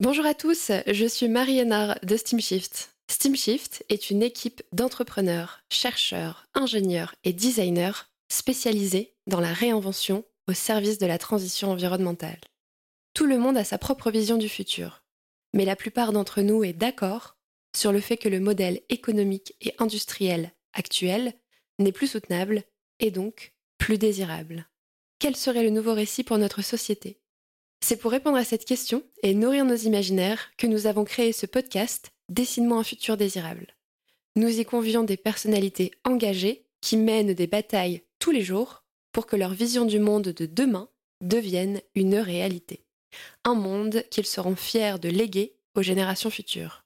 Bonjour à tous, je suis Marie Hénard de SteamShift. SteamShift est une équipe d'entrepreneurs, chercheurs, ingénieurs et designers spécialisés dans la réinvention au service de la transition environnementale. Tout le monde a sa propre vision du futur, mais la plupart d'entre nous est d'accord sur le fait que le modèle économique et industriel actuel n'est plus soutenable et donc plus désirable. Quel serait le nouveau récit pour notre société? C'est pour répondre à cette question et nourrir nos imaginaires que nous avons créé ce podcast Dessine-moi un futur désirable. Nous y convions des personnalités engagées qui mènent des batailles tous les jours pour que leur vision du monde de demain devienne une réalité. Un monde qu'ils seront fiers de léguer aux générations futures.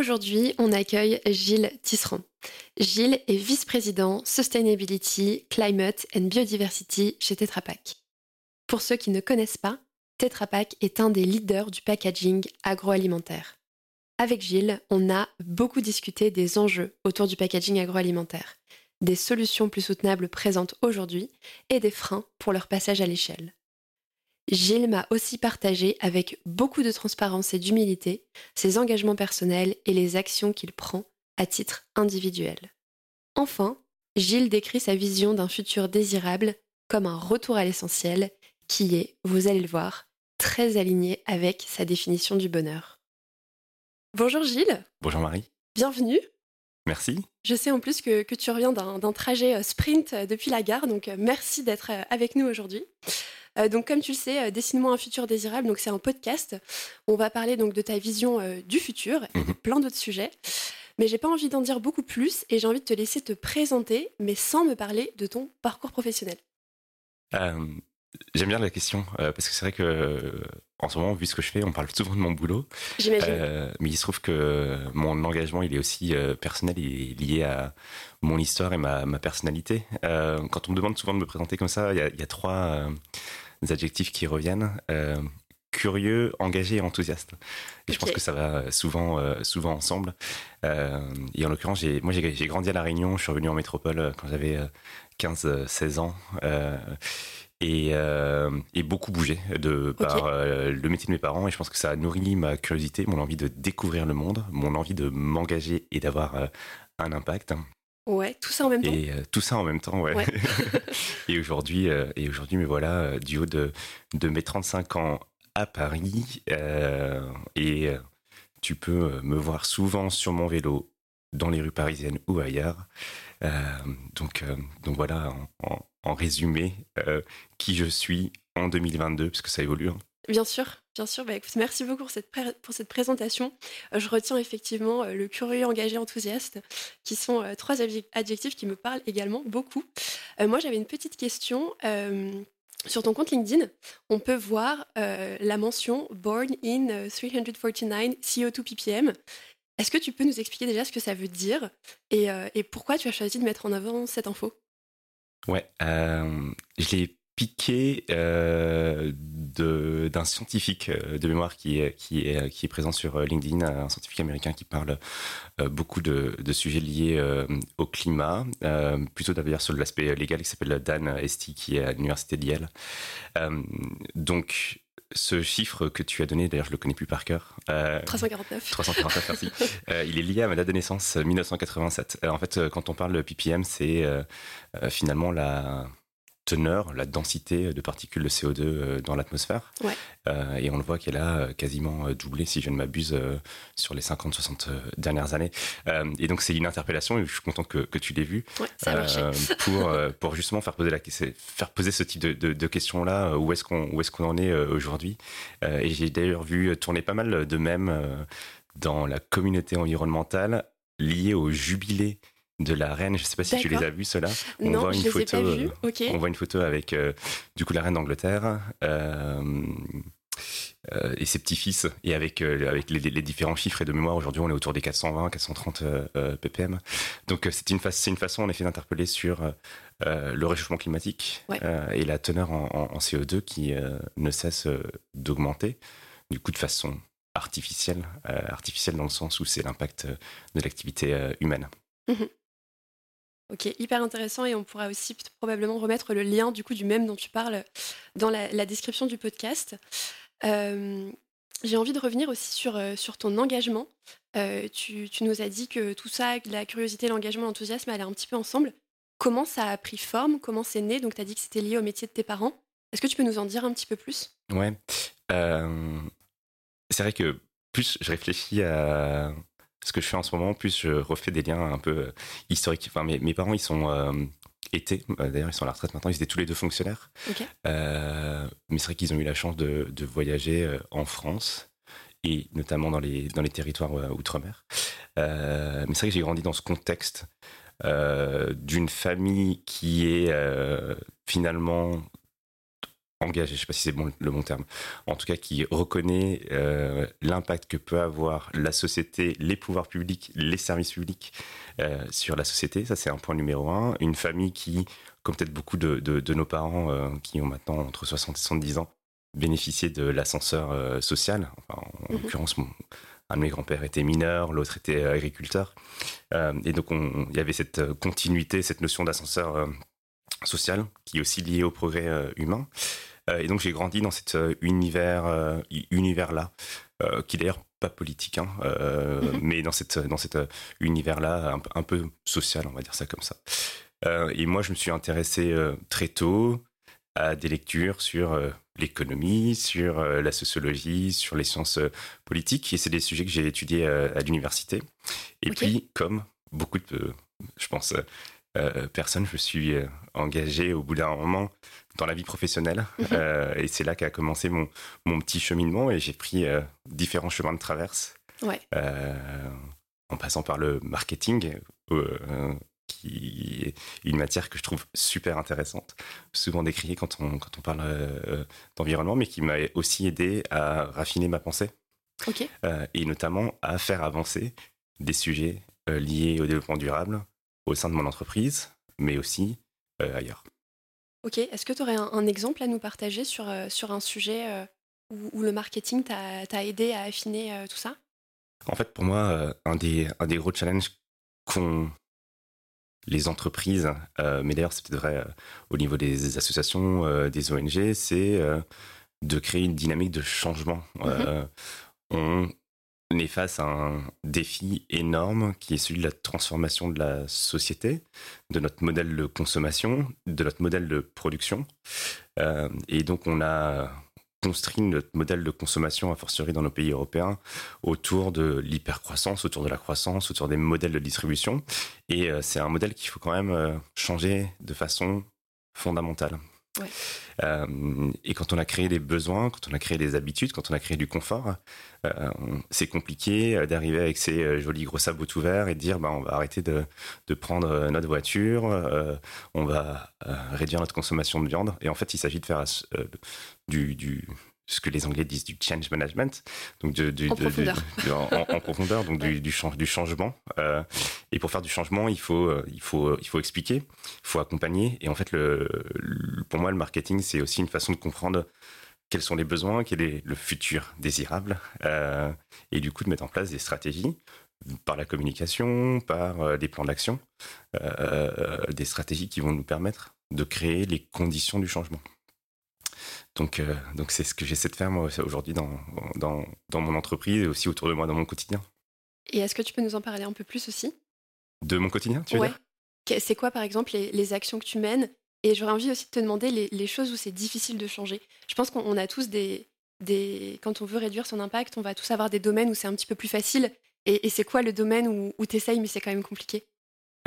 Aujourd'hui, on accueille Gilles Tisserand. Gilles est vice-président Sustainability, Climate and Biodiversity chez Tetra Pak. Pour ceux qui ne connaissent pas, Tetra Pak est un des leaders du packaging agroalimentaire. Avec Gilles, on a beaucoup discuté des enjeux autour du packaging agroalimentaire, des solutions plus soutenables présentes aujourd'hui et des freins pour leur passage à l'échelle. Gilles m'a aussi partagé avec beaucoup de transparence et d'humilité ses engagements personnels et les actions qu'il prend à titre individuel. Enfin, Gilles décrit sa vision d'un futur désirable comme un retour à l'essentiel qui est, vous allez le voir, très aligné avec sa définition du bonheur. Bonjour Gilles. Bonjour Marie. Bienvenue. Merci. Je sais en plus que, que tu reviens d'un trajet euh, sprint euh, depuis la gare, donc euh, merci d'être avec nous aujourd'hui. Euh, donc, comme tu le sais, euh, Dessine-moi un futur désirable. Donc, c'est un podcast. On va parler donc de ta vision euh, du futur et mhm. plein d'autres sujets. Mais j'ai pas envie d'en dire beaucoup plus et j'ai envie de te laisser te présenter, mais sans me parler de ton parcours professionnel. J'aime bien la question parce que c'est vrai que en ce moment, vu ce que je fais, on parle souvent de mon boulot. J'imagine. mais il se trouve que mon engagement, il est aussi personnel, il est lié à mon histoire et ma, personnalité. quand on me demande souvent de me présenter comme ça, il y a, trois adjectifs qui reviennent. curieux, engagé et enthousiaste. Et je pense que ça va souvent, souvent ensemble. et en l'occurrence, moi j'ai grandi à La Réunion, je suis revenu en métropole quand j'avais 15-16 ans. Euh, et, beaucoup bougé de par euh, le métier de mes parents et je pense que ça a nourri ma curiosité, mon envie de découvrir le monde, mon envie de m'engager et d'avoir euh, un impact. Ouais, tout ça en même temps. Et tout ça en même temps, ouais. et aujourd'hui, et aujourd'hui, me voilà du haut de, de mes 35 ans à Paris et tu peux me voir souvent sur mon vélo dans les rues parisiennes ou ailleurs. donc, donc voilà, en, en résumé euh, qui je suis en 2022, puisque ça évolue. Hein. Bien sûr, bien sûr. Bah, merci beaucoup pour cette, pour cette présentation. Euh, je retiens effectivement euh, le curieux, engagé, enthousiaste, qui sont trois adjectifs qui me parlent également beaucoup. moi, j'avais une petite question. sur ton compte LinkedIn, on peut voir la mention Born in 349 CO2 ppm. Est-ce que tu peux nous expliquer déjà ce que ça veut dire et pourquoi tu as choisi de mettre en avant cette info? Ouais, euh, je l'ai piqué euh, d'un scientifique euh, de mémoire qui est, qui est, qui est présent sur LinkedIn, un scientifique américain qui parle beaucoup de, de, sujets liés au climat, plutôt d'ailleurs sur l'aspect légal, qui s'appelle Dan Esti, qui est à l'université de Yale. donc, ce chiffre que tu as donné, d'ailleurs je le connais plus par cœur. 349. 349, merci. il est lié à ma date de naissance, 1987. en fait, quand on parle de ppm, c'est finalement la, teneur, la densité de particules de CO2 euh, dans l'atmosphère. Euh, et on le voit qu'elle a euh, quasiment doublé, si je ne m'abuse, sur les 50-60 dernières années. et donc c'est une interpellation, et je suis content que, que tu l'aies vu, pour, pour justement faire poser, la, faire poser ce type de, de, questions-là, où est-ce qu'on est, qu'on en est aujourd'hui. et j'ai d'ailleurs vu tourner pas mal de mèmes dans la communauté environnementale liés au jubilé de la reine. Je ne sais pas si tu les as vus ceux-là. On voit une photo. On voit une photo avec euh, du coup la reine d'Angleterre. Euh, et ses petits-fils, et avec, avec les, différents chiffres et de mémoire, aujourd'hui on est autour des 420, 430 ppm. Donc c'est une, une façon en effet d'interpeller sur le réchauffement climatique et la teneur en, en CO2 qui ne cesse d'augmenter, du coup de façon artificielle, artificielle dans le sens où c'est l'impact de l'activité humaine. Mmh Ok, hyper intéressant et on pourra aussi probablement remettre le lien du coup du même dont tu parles dans la, description du podcast. Euh, j'ai envie de revenir aussi sur, euh, ton engagement. Euh, tu, nous as dit que tout ça, la curiosité, l'engagement, l'enthousiasme allaient un petit peu ensemble. Comment ça a pris forme? Comment c'est né? Donc tu as dit que c'était lié au métier de tes parents. Est-ce que tu peux nous en dire un petit peu plus? Ouais. c'est vrai que plus je réfléchis à, ce que je fais en ce moment, plus je refais des liens un peu euh, historiques. Enfin, mes, mes parents, ils sont euh, étaient, euh, d'ailleurs, ils sont à la retraite maintenant, ils étaient tous les deux fonctionnaires. mais c'est vrai qu'ils ont eu la chance de, de voyager en France et notamment dans les, dans les territoires outre-mer. mais c'est vrai que j'ai grandi dans ce contexte d'une famille qui est finalement engagé, je ne sais pas si c'est bon, le bon terme, en tout cas qui reconnaît euh, l'impact que peut avoir la société, les pouvoirs publics, les services publics euh, sur la société. Ça, c'est un point numéro un. Une famille qui, comme peut-être beaucoup de, de, nos parents euh, qui ont maintenant entre 60 et 70 ans, bénéficié de l'ascenseur social. Enfin, en, mhm. l'occurrence, un de mes grands-pères était mineur, l'autre était agriculteur. et donc, il y avait cette continuité, cette notion d'ascenseur social qui est aussi liée au progrès humain. Euh, et donc j'ai grandi dans cet euh, univers, euh, univers là, qui d'ailleurs pas politique, hein, mhm. mais dans cette dans cet univers-là, un, peu social, on va dire ça comme ça. et moi, je me suis intéressé très tôt à des lectures sur l'économie, sur la sociologie, sur les sciences politiques, et c'est des sujets que j'ai étudiés à l'université. Et puis, comme beaucoup de, je pense, personnes, je me suis engagé au bout d'un moment dans la vie professionnelle. Euh, et c'est là qu'a commencé mon, mon petit cheminement et j'ai pris euh, différents chemins de traverse. Euh, en passant par le marketing, qui est une matière que je trouve super intéressante, souvent décriée quand on, quand on parle d'environnement, mais qui m'a aussi aidé à raffiner ma pensée. et notamment à faire avancer des sujets liés au développement durable au sein de mon entreprise, mais aussi ailleurs. Ok, est-ce que tu aurais un, exemple à nous partager sur, euh, sur un sujet euh, où, le marketing t'a aidé à affiner euh, tout ça? En fait, pour moi, un, des, un des gros challenges qu'ont les entreprises, mais d'ailleurs c'est peut-être vrai au niveau des associations, des ONG, c'est de créer une dynamique de changement. Mmh on, on est face à un défi énorme qui est celui de la transformation de la société, de notre modèle de consommation, de notre modèle de production. Euh, et donc on a construit notre modèle de consommation, a fortiori dans nos pays européens, autour de l'hypercroissance, autour de la croissance, autour des modèles de distribution. Et euh, c'est un modèle qu'il faut quand même euh, changer de façon fondamentale. Euh, et quand on a créé des besoins, quand on a créé des habitudes, quand on a créé du confort, euh, c'est compliqué d'arriver avec ces euh, jolis gros sabots ouverts et de dire bah, on va arrêter de, de prendre notre voiture, on va réduire notre consommation de viande. Et en fait, il s'agit de faire du, du ce que les Anglais disent du change management, donc en, profondeur. en, profondeur, donc du, du, du changement. Euh, et pour faire du changement, il faut, euh, il faut, il faut expliquer, il faut accompagner. Et en fait, le, pour moi, le marketing, c'est aussi une façon de comprendre quels sont les besoins, quel est le futur désirable, euh, et du coup de mettre en place des stratégies par la communication, par des plans d'action, des stratégies qui vont nous permettre de créer les conditions du changement. Donc, euh, donc c'est ce que j'essaie de faire moi aujourd'hui dans, dans, dans, mon entreprise et aussi autour de moi dans mon quotidien. Et est-ce que tu peux nous en parler un peu plus aussi? De mon quotidien, tu veux ouais. C'est quoi par exemple les, les, actions que tu mènes? Et j'aurais envie aussi de te demander les, les choses où c'est difficile de changer. Je pense qu'on a tous des, des... Quand on veut réduire son impact, on va tous avoir des domaines où c'est un petit peu plus facile. Et, et c'est quoi le domaine où, où tu essayes mais c'est quand même compliqué?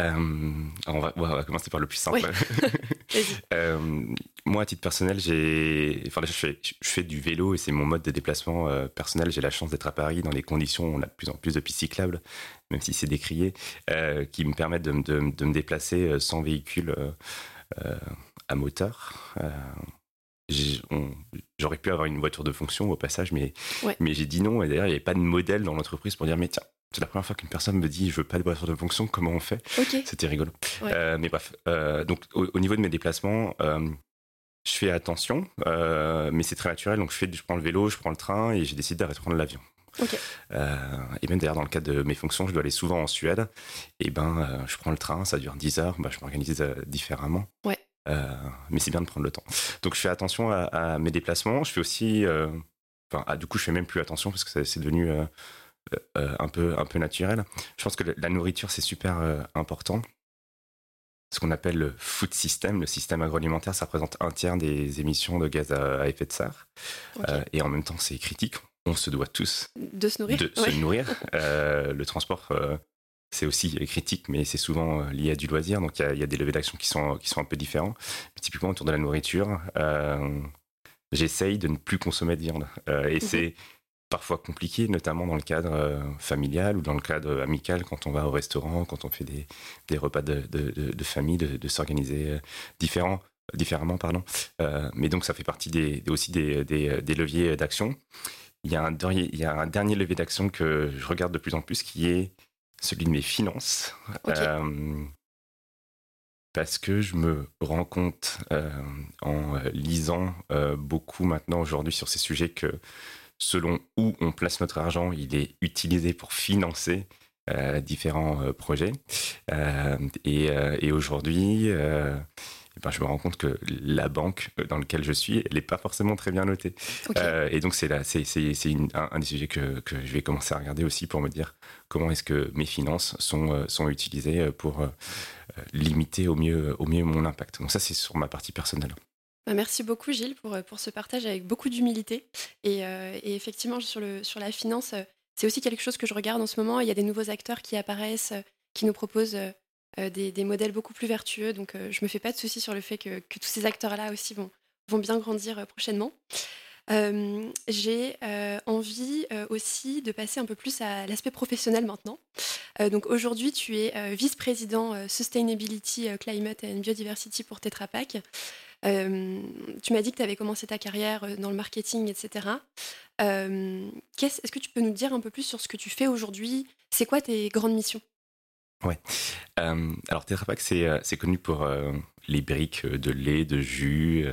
Euh, on, va, on, va, commencer par le plus simple. euh, moi, à titre personnel, j'ai, enfin, je, fais, je fais du vélo et c'est mon mode de déplacement euh, personnel. J'ai la chance d'être à Paris dans des conditions où on a de plus en plus de pistes cyclables, même si c'est décrié, qui me permettent de, de, de, me déplacer sans véhicule à moteur. J'aurais pu avoir une voiture de fonction au passage, mais, mais j'ai dit non. Et d'ailleurs, il n'y avait pas de modèle dans l'entreprise pour dire, mais tiens, c'est la première fois qu'une personne me dit je veux pas de voiture de fonction, comment on fait? C'était rigolo. Euh, mais bref, euh, donc au, niveau de mes déplacements, euh, je fais attention, mais c'est très naturel. Donc je, fais, je prends le vélo, je prends le train et j'ai décidé d'arrêter de prendre l'avion. et même d'ailleurs, dans le cadre de mes fonctions, je dois aller souvent en Suède. Et ben, je prends le train, ça dure 10 heures, bah, je m'organise différemment. Ouais. Mais c'est bien de prendre le temps. Donc je fais attention à, mes déplacements. Je fais aussi. Enfin, ah, du coup, je fais même plus attention parce que c'est devenu euh, un, peu, un peu naturel. Je pense que la nourriture, c'est super euh, important. Ce qu'on appelle le food system, le système agroalimentaire, ça représente un tiers des émissions de gaz à, effet de serre. Euh, et en même temps, c'est critique. On se doit tous de se nourrir. De se nourrir. le transport, c'est aussi critique, mais c'est souvent lié à du loisir. Donc il y, a des levées d'action qui sont, qui sont un peu différents. typiquement autour de la nourriture, j'essaye de ne plus consommer de viande. et mhm. c'est parfois compliqué, notamment dans le cadre euh, familial ou dans le cadre amical, quand on va au restaurant, quand on fait des, des repas de, de, famille, de, s'organiser euh, différent, différemment. Pardon. Euh, mais donc ça fait partie des, aussi des, des leviers d'action. Il y, a un, il y a un dernier levier d'action que je regarde de plus en plus qui est celui de mes finances. parce que je me rends compte en lisant beaucoup maintenant aujourd'hui sur ces sujets que selon où on place notre argent, il est utilisé pour financer euh, différents euh, projets. Euh, et, aujourd'hui, eh ben, je me rends compte que la banque dans laquelle je suis, elle n'est pas forcément très bien notée. et donc, c'est là, c'est, un, un, des sujets que, que, je vais commencer à regarder aussi pour me dire comment est-ce que mes finances sont, sont utilisées pour limiter au mieux, au mieux mon impact. Donc ça, c'est sur ma partie personnelle. Bah, merci beaucoup Gilles pour, pour ce partage avec beaucoup d'humilité. Et, euh, effectivement, sur, le, sur la finance, euh, c'est aussi quelque chose que je regarde en ce moment. Il y a des nouveaux acteurs qui apparaissent, euh, qui nous proposent des, des, modèles beaucoup plus vertueux. Donc je me fais pas de soucis sur le fait que, tous ces acteurs-là aussi vont, bien grandir prochainement. J'ai envie aussi de passer un peu plus à l'aspect professionnel maintenant. donc aujourd'hui, tu es vice-président Sustainability, Climate and Biodiversity pour Tetra Pak. Euh, tu m'as dit que tu avais commencé ta carrière euh, dans le marketing, etc. Euh, est-ce que tu peux nous dire un peu plus sur ce que tu fais aujourd'hui? C'est quoi tes grandes missions? Ouais. alors Tetra Pak, c'est connu pour les briques de lait, de jus,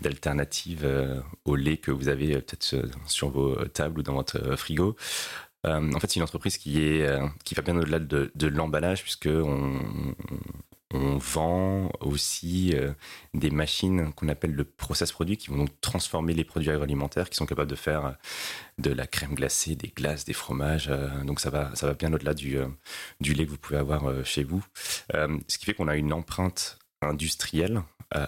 d'alternatives au lait que vous avez peut-être sur vos tables ou dans votre frigo. en fait, c'est une entreprise qui est qui va bien au-delà de, de l'emballage puisque on, on vend aussi euh, des machines qu'on appelle le process produit qui vont donc transformer les produits agroalimentaires qui sont capables de faire euh, de la crème glacée, des glaces, des fromages. Euh, donc ça va, ça va bien au-delà du, du lait que vous pouvez avoir chez vous. ce qui fait qu'on a une empreinte industrielle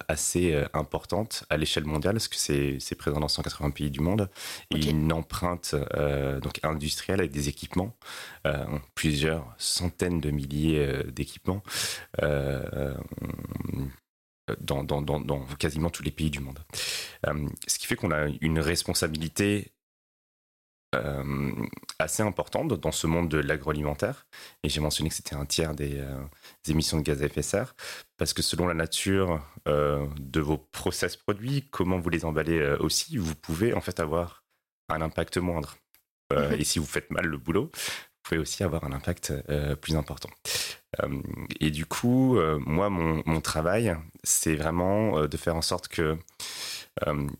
assez euh, importante à l'échelle mondiale, parce que c'est présent dans 180 pays du monde, et une empreinte euh, donc industrielle avec des équipements, plusieurs centaines de milliers d'équipements. Dans, dans, dans, dans, quasiment tous les pays du monde. ce qui fait qu'on a une responsabilité euh, assez importante dans ce monde de l'agroalimentaire. Et j'ai mentionné que c'était un tiers des, euh, émissions de gaz à effet de serre, parce que selon la nature euh, de vos process produits, comment vous les emballez aussi, vous pouvez en fait avoir un impact moindre. Mhm. Et si vous faites mal le boulot, vous pouvez aussi avoir un impact plus important. et du coup, moi, mon, mon travail, c'est vraiment de faire en sorte que euh,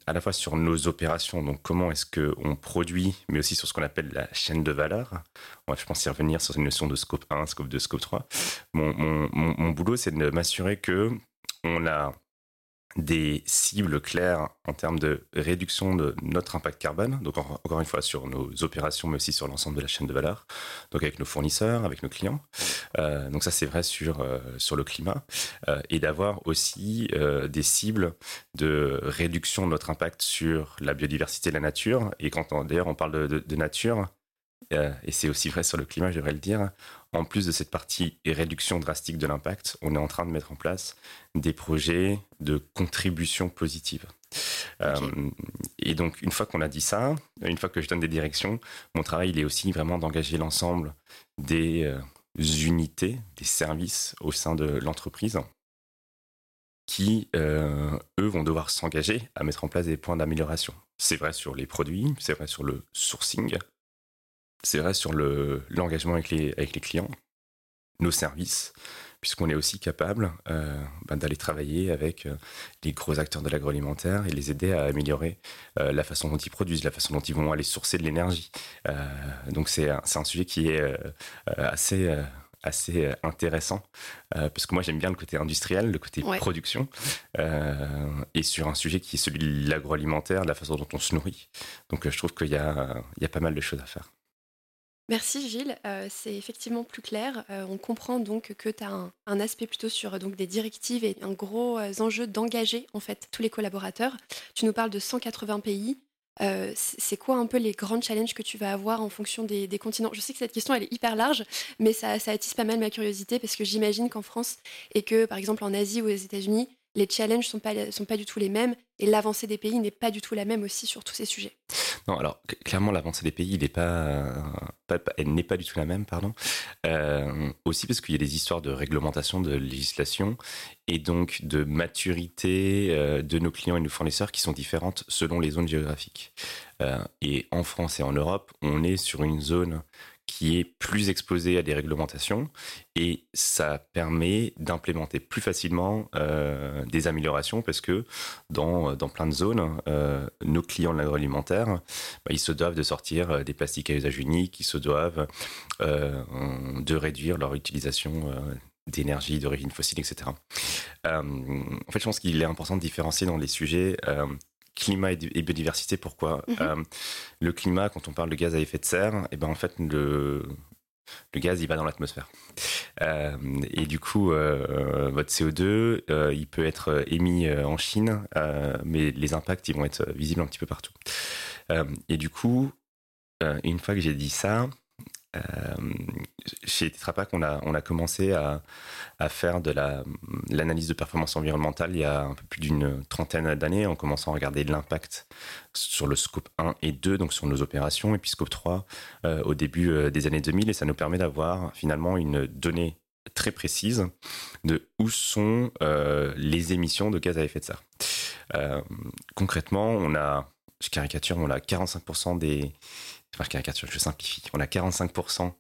à la fois sur nos opérations, donc comment est-ce qu'on produit, mais aussi sur ce qu'on appelle la chaîne de valeur. je pense y revenir sur une notion de scope 1, scope 2, scope 3. Mon, mon, mon boulot, c'est de m'assurer que on a des cibles claires en termes de réduction de notre impact carbone, donc encore une fois sur nos opérations, mais aussi sur l'ensemble de la chaîne de valeur, donc avec nos fournisseurs, avec nos clients. Euh, donc ça c'est vrai sur euh, sur le climat euh, et d'avoir aussi des cibles de réduction de notre impact sur la biodiversité la nature. Et quand d'ailleurs on parle de, de nature, et c'est aussi vrai sur le climat, je devrais le dire, en plus de cette partie réduction drastique de l'impact, on est en train de mettre en place des projets de contribution positive. Euh, et donc, une fois qu'on a dit ça, une fois que je donne des directions, mon travail, il est aussi vraiment d'engager l'ensemble des euh, unités, des services au sein de l'entreprise qui, eux, vont devoir s'engager à mettre en place des points d'amélioration. C'est vrai sur les produits, c'est vrai sur le sourcing, c'est vrai sur l'engagement avec, les, avec les clients, nos services, puisqu'on est aussi capable euh, ben, d'aller travailler avec euh, les gros acteurs de l'agroalimentaire et les aider à améliorer euh, la façon dont ils produisent, la façon dont ils vont aller sourcer de l'énergie. donc c'est un, un, sujet qui est assez assez intéressant parce que moi j'aime bien le côté industriel, le côté production et sur un sujet qui est celui de l'agroalimentaire, la façon dont on se nourrit. Donc je trouve qu'il y, y a, pas mal de choses à faire. Merci Gilles, euh, c'est effectivement plus clair. Euh, on comprend donc que tu as un, aspect plutôt sur donc, des directives et un gros euh, enjeu d'engager en fait tous les collaborateurs. Tu nous parles de 180 pays. c'est quoi un peu les grands challenges que tu vas avoir en fonction des, continents? Je sais que cette question elle est hyper large, mais ça, attise pas mal ma curiosité parce que j'imagine qu'en France et que par exemple en Asie ou aux États-Unis, les challenges sont pas sont pas du tout les mêmes et l'avancée des pays n'est pas du tout la même aussi sur tous ces sujets. Non, alors clairement l'avancée des pays, il pas, n'est pas du tout la même, pardon. Euh, aussi parce qu'il y a des histoires de réglementation, de législation et donc de maturité euh, de nos clients et nos fournisseurs qui sont différentes selon les zones géographiques. Euh, et en France et en Europe, on est sur une zone qui est plus exposé à des réglementations et ça permet d'implémenter plus facilement euh, des améliorations parce que dans, dans plein de zones, euh, nos clients de l'agroalimentaire, bah, ils se doivent de sortir euh, des plastiques à usage unique, ils se doivent de réduire leur utilisation d'énergie d'origine fossile, etc. en fait, je pense qu'il est important de différencier dans les sujets climat et biodiversité. Pourquoi mhm. euh, Le climat, quand on parle de gaz à effet de serre, et eh ben en fait le le gaz, il va dans l'atmosphère. Euh, et du coup, euh, votre CO2, il peut être émis en Chine, mais les impacts, ils vont être visibles un petit peu partout. et du coup, une fois que j'ai dit ça, euh, chez Tetra Pak, on a, commencé à, à faire de l'analyse de performance environnementale il y a un peu plus d'une trentaine d'années, en commençant à regarder l'impact sur le scope 1 et 2, donc sur nos opérations, et puis scope 3 euh, au début euh, des années 2000, et ça nous permet d'avoir finalement une donnée très précise de où sont les émissions de gaz à effet de serre. concrètement, on a, je caricature, on a 45% des, je caricature, je simplifie. On a 45%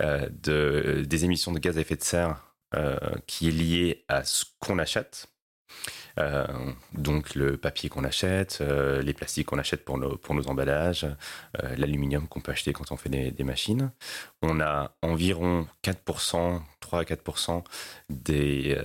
euh, de, des émissions de gaz à effet de serre euh, qui est lié à ce qu'on achète. Euh, donc le papier qu'on achète, les plastiques qu'on achète pour nos, emballages, l'aluminium qu'on peut acheter quand on fait des, machines. On a environ 4%, 3 à 4% des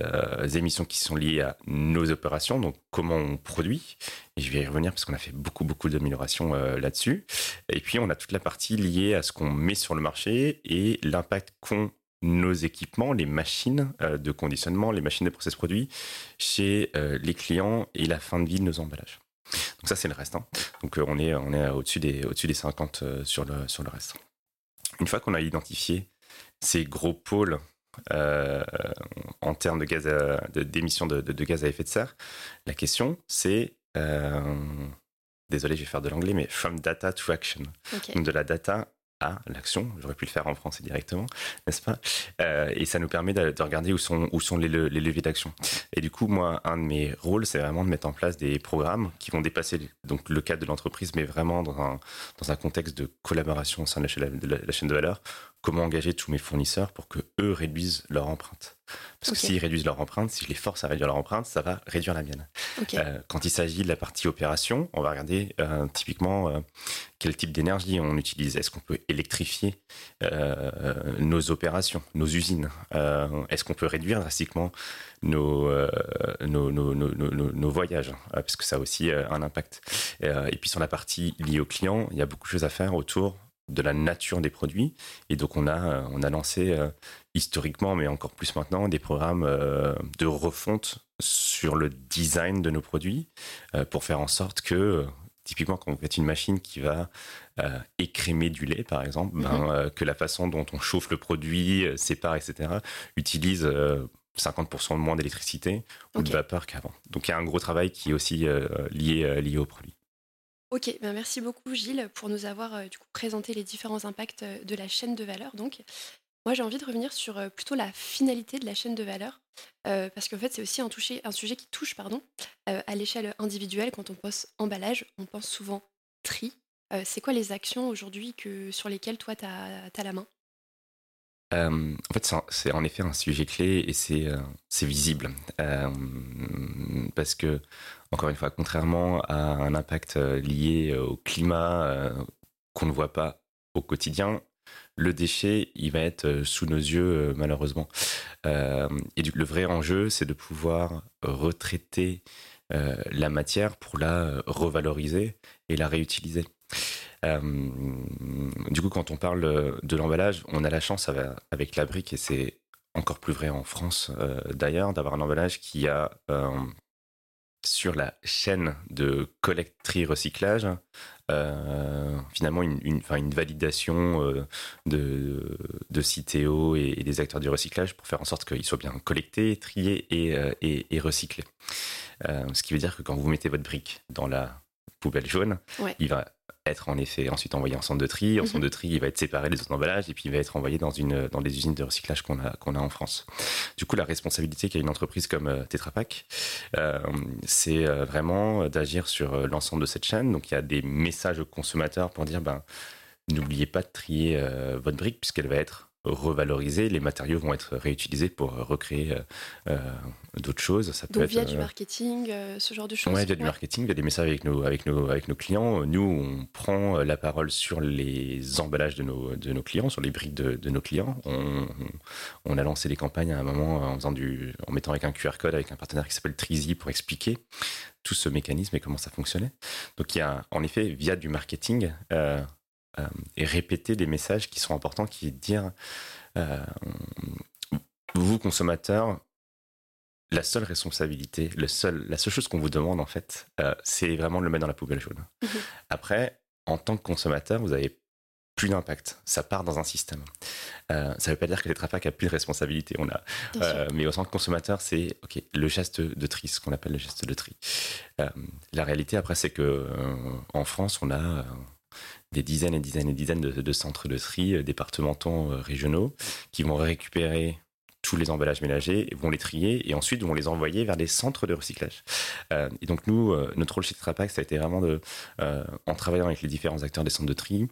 émissions qui sont liées à nos opérations, donc comment on produit. Et je vais y revenir parce qu'on a fait beaucoup, beaucoup d'améliorations euh, là-dessus. Et puis, on a toute la partie liée à ce qu'on met sur le marché et l'impact qu'ont nos équipements, les machines euh, de conditionnement, les machines de process produits chez euh, les clients et la fin de vie de nos emballages. Donc ça, c'est le reste. Hein. Donc on est, on est au-dessus des, au-dessus des 50 sur, le, sur le reste. Une fois qu'on a identifié ces gros pôles en termes de gaz d'émissions de, de, gaz à effet de serre, la question c'est euh, désolé, je vais faire de l'anglais, mais from data to action. de la data à l'action. J'aurais pu le faire en français directement, n'est-ce pas? Euh, Et ça nous permet de, regarder où sont, où sont les, leviers d'action. Et du coup, moi, un de mes rôles, c'est vraiment de mettre en place des programmes qui vont dépasser donc, le cadre de l'entreprise, mais vraiment dans un, dans un contexte de collaboration au sein de la chaîne de valeur. Comment engager tous mes fournisseurs pour que eux réduisent leur empreinte? Parce que s'ils réduisent leur empreinte, si je les force à réduire leur empreinte, ça va réduire la mienne. Euh, quand il s'agit de la partie opération, on va regarder euh, typiquement euh, quel type d'énergie on utilise. Est-ce qu'on peut électrifier nos opérations, nos usines? Est-ce qu'on peut réduire drastiquement nos, nos, nos, nos, voyages? Parce que ça a aussi un impact. et puis sur la partie liée au client, il y a beaucoup de choses à faire autour de la nature des produits. Et donc, on a, on a lancé historiquement, mais encore plus maintenant, des programmes euh, de refonte sur le design de nos produits euh, pour faire en sorte que, typiquement, quand vous faites une machine qui va écrémer du lait, par exemple, ben, mhm. que la façon dont on chauffe le produit, sépare, etc., utilise 50% moins d'électricité ou de vapeur qu'avant. Donc, il y a un gros travail qui est aussi lié, lié au produit. Ok, ben merci beaucoup Gilles pour nous avoir euh, du coup présenté les différents impacts euh, de la chaîne de valeur. Donc, moi j'ai envie de revenir sur euh, plutôt la finalité de la chaîne de valeur. parce qu'en fait, c'est aussi un, un, sujet qui touche pardon, à l'échelle individuelle. Quand on pense emballage, on pense souvent tri. c'est quoi les actions aujourd'hui sur lesquelles toi, tu as, la main? En fait, c'est en effet un sujet clé et c'est visible. parce que, encore une fois, contrairement à un impact lié au climat qu'on ne voit pas au quotidien, le déchet, il va être euh, sous nos yeux, euh, malheureusement. Euh, et le vrai enjeu, c'est de pouvoir retraiter la matière pour la revaloriser et la réutiliser. du coup, quand on parle de l'emballage, on a la chance avec la brique, et c'est encore plus vrai en France d'ailleurs, d'avoir un emballage qui a sur la chaîne de collecte-tri-recyclage, euh, finalement une, validation euh, de, de et, des acteurs du recyclage pour faire en sorte qu'ils soient bien collectés, triés et, euh, et, recyclés. ce qui veut dire que quand vous mettez votre brique dans la poubelle jaune, il va être en effet ensuite envoyé en centre de tri. En mhm. centre de tri, il va être séparé des autres emballages et puis il va être envoyé dans, une, dans les usines de recyclage qu'on a, qu'on a en France. Du coup, la responsabilité qu'a une entreprise comme euh, Tetra Pak, euh, c'est euh, vraiment d'agir sur l'ensemble de cette chaîne. Donc, il y a des messages aux consommateurs pour dire, ben, n'oubliez pas de trier votre brique puisqu'elle va être revaloriser, les matériaux vont être réutilisés pour recréer euh, euh, d'autres choses. Ça peut Donc via du euh, marketing, ce genre de choses. Oui, via du marketing, via des messages avec nos, avec nos, avec nos clients. Nous, on prend la parole sur les emballages de nos, de nos clients, sur les briques de, nos clients. On, on, a lancé des campagnes à un moment en, faisant du, en mettant avec un QR code avec un partenaire qui s'appelle Trizy pour expliquer tout ce mécanisme et comment ça fonctionnait. Donc il y a en effet via du marketing euh, et répéter des messages qui sont importants, qui est de dire, euh, vous consommateurs, la seule responsabilité, le seul, la seule chose qu'on vous demande en fait, euh, c'est vraiment de le mettre dans la poubelle jaune. Mhm. Après, en tant que consommateur, vous avez plus d'impact. Ça part dans un système. ça ne veut pas dire que les Pak a plus de responsabilité. On a, mais au tant que consommateur, c'est ok le geste de tri, ce qu'on appelle le geste de tri. la réalité après, c'est que en France, on a des dizaines et dizaines et dizaines de, centres de tri euh, départementaux euh, régionaux qui vont récupérer tous les emballages ménagers, vont les trier et ensuite vont les envoyer vers des centres de recyclage. Euh, et donc nous, notre rôle chez Tetra ça a été vraiment de, en travaillant avec les différents acteurs des centres de tri,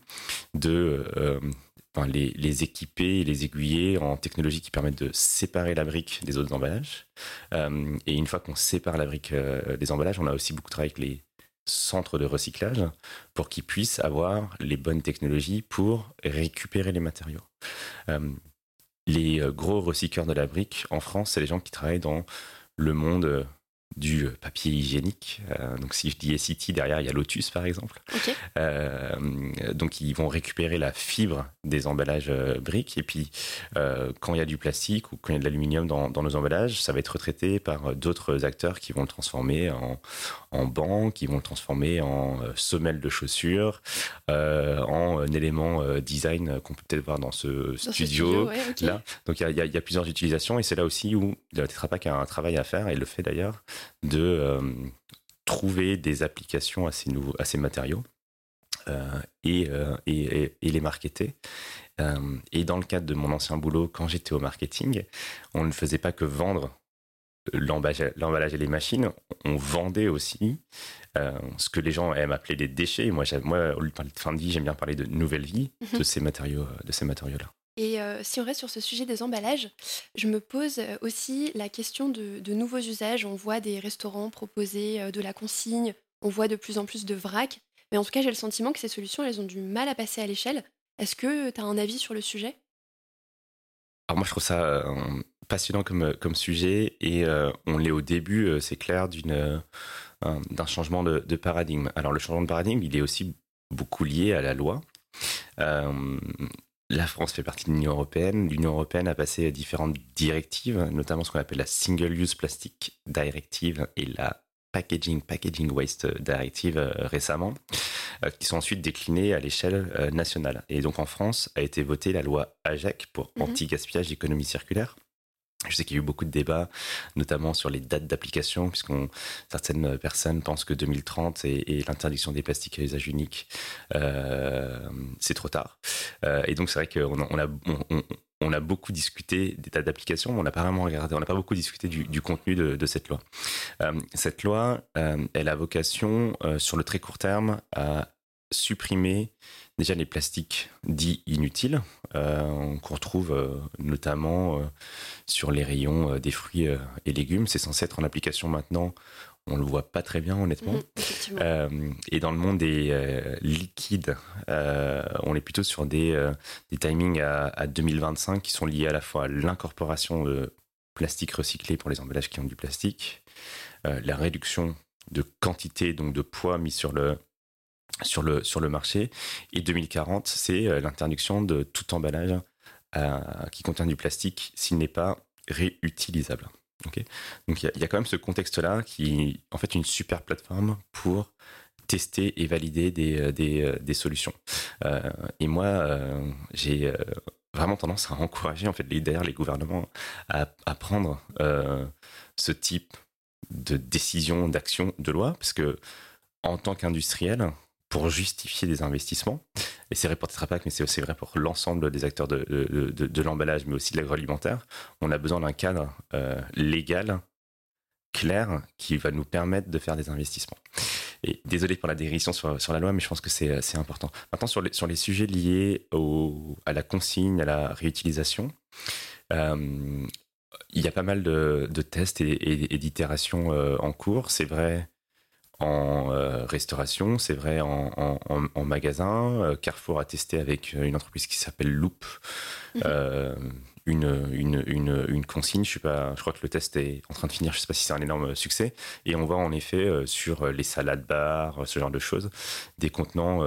de les, les, équiper et les aiguiller en technologies qui permettent de séparer la brique des autres emballages. et une fois qu'on sépare la brique des emballages, on a aussi beaucoup travaillé avec les centre de recyclage pour qu'ils puissent avoir les bonnes technologies pour récupérer les matériaux. Euh, les euh, gros recycleurs de la brique en France, c'est les gens qui travaillent dans le monde du papier hygiénique. Euh, donc si je dis City, derrière il y a Lotus par exemple. Euh, donc ils vont récupérer la fibre des emballages euh, briques et puis quand il y a du plastique ou quand il y a de l'aluminium dans, nos emballages, ça va être retraité par d'autres acteurs qui vont le transformer en, en banc, qui vont le transformer en semelle de chaussures, en élément design qu'on peut peut-être voir dans ce studio, là. Donc il y, a, plusieurs utilisations et c'est là aussi où Tetra Pak a un travail à faire et le fait d'ailleurs de euh, trouver des applications à ces, nouveaux, à ces matériaux euh, euh, et, et, les marketer. et dans le cadre de mon ancien boulot, quand j'étais au marketing, on ne faisait pas que vendre l'emballage et les machines, on vendait aussi ce que les gens aiment appeler des déchets. Moi, moi, au lieu de parler de fin de vie, j'aime bien parler de nouvelle vie de mhm. ces matériaux, de ces matériaux-là. Et si on reste sur ce sujet des emballages, je me pose aussi la question de, nouveaux usages. On voit des restaurants proposer de la consigne, on voit de plus en plus de vrac, mais en tout cas j'ai le sentiment que ces solutions, elles ont du mal à passer à l'échelle. Est-ce que tu as un avis sur le sujet? Alors moi je trouve ça passionnant comme, comme sujet et on l'est au début, c'est clair, d'un changement de, paradigme. Alors le changement de paradigme, il est aussi beaucoup lié à la loi. La France fait partie de l'Union européenne. L'Union européenne a passé différentes directives, notamment ce qu'on appelle la Single Use Plastic Directive et la Packaging Packaging Waste Directive euh, récemment, euh, qui sont ensuite déclinées à l'échelle euh, nationale. Et donc en France a été votée la loi AGEC pour mhm. anti-gaspillage d'économie circulaire, je sais qu'il y a eu beaucoup de débats, notamment sur les dates d'application, puisque certaines personnes pensent que 2030 et, l'interdiction des plastiques à usage unique, euh, c'est trop tard. Euh, et donc c'est vrai qu'on on a, beaucoup discuté des tas d'applications, mais on n'a pas vraiment regardé, on n'a pas beaucoup discuté du, contenu de, cette loi. cette loi, elle a vocation, sur le très court terme, à supprimer déjà les plastiques dits inutiles euh, qu'on retrouve euh, notamment euh, sur les rayons des fruits et légumes. C'est censé être en application maintenant. On le voit pas très bien honnêtement. Mhm, et dans le monde des liquides, on est plutôt sur des, des timings à, à, 2025 qui sont liés à la fois à l'incorporation de plastique recyclé pour les emballages qui ont du plastique, la réduction de quantité, donc de poids mis sur le, sur le, sur le marché. Et 2040, c'est euh, l'interdiction de tout emballage euh, qui contient du plastique s'il n'est pas réutilisable. Donc il y, a quand même ce contexte-là qui en fait une super plateforme pour tester et valider des, euh, des, solutions. et moi, j'ai vraiment tendance à encourager en fait les, derrière les gouvernements à, à prendre ce type de décision, d'action, de loi, parce que en tant qu'industriel, pour justifier des investissements. Et c'est vrai pour Tetra Pak, mais c'est aussi vrai pour l'ensemble des acteurs de, de, l'emballage, mais aussi de l'agroalimentaire. On a besoin d'un cadre euh, légal, clair, qui va nous permettre de faire des investissements. Et désolé pour la dérision sur, sur la loi, mais je pense que c'est important. Maintenant, sur les, sur les sujets liés au, à la consigne, à la réutilisation, euh, il y a pas mal de, tests et, d'itérations euh, en cours. C'est vrai en euh, restauration, c'est vrai en, magasin. Euh, Carrefour a testé avec euh, une entreprise qui s'appelle Loop mhm. une, une, consigne. Je, suis pas, je crois que le test est en train de finir. Je ne sais pas si c'est un énorme succès. Et on voit en effet sur les salades bars, ce genre de choses, des contenants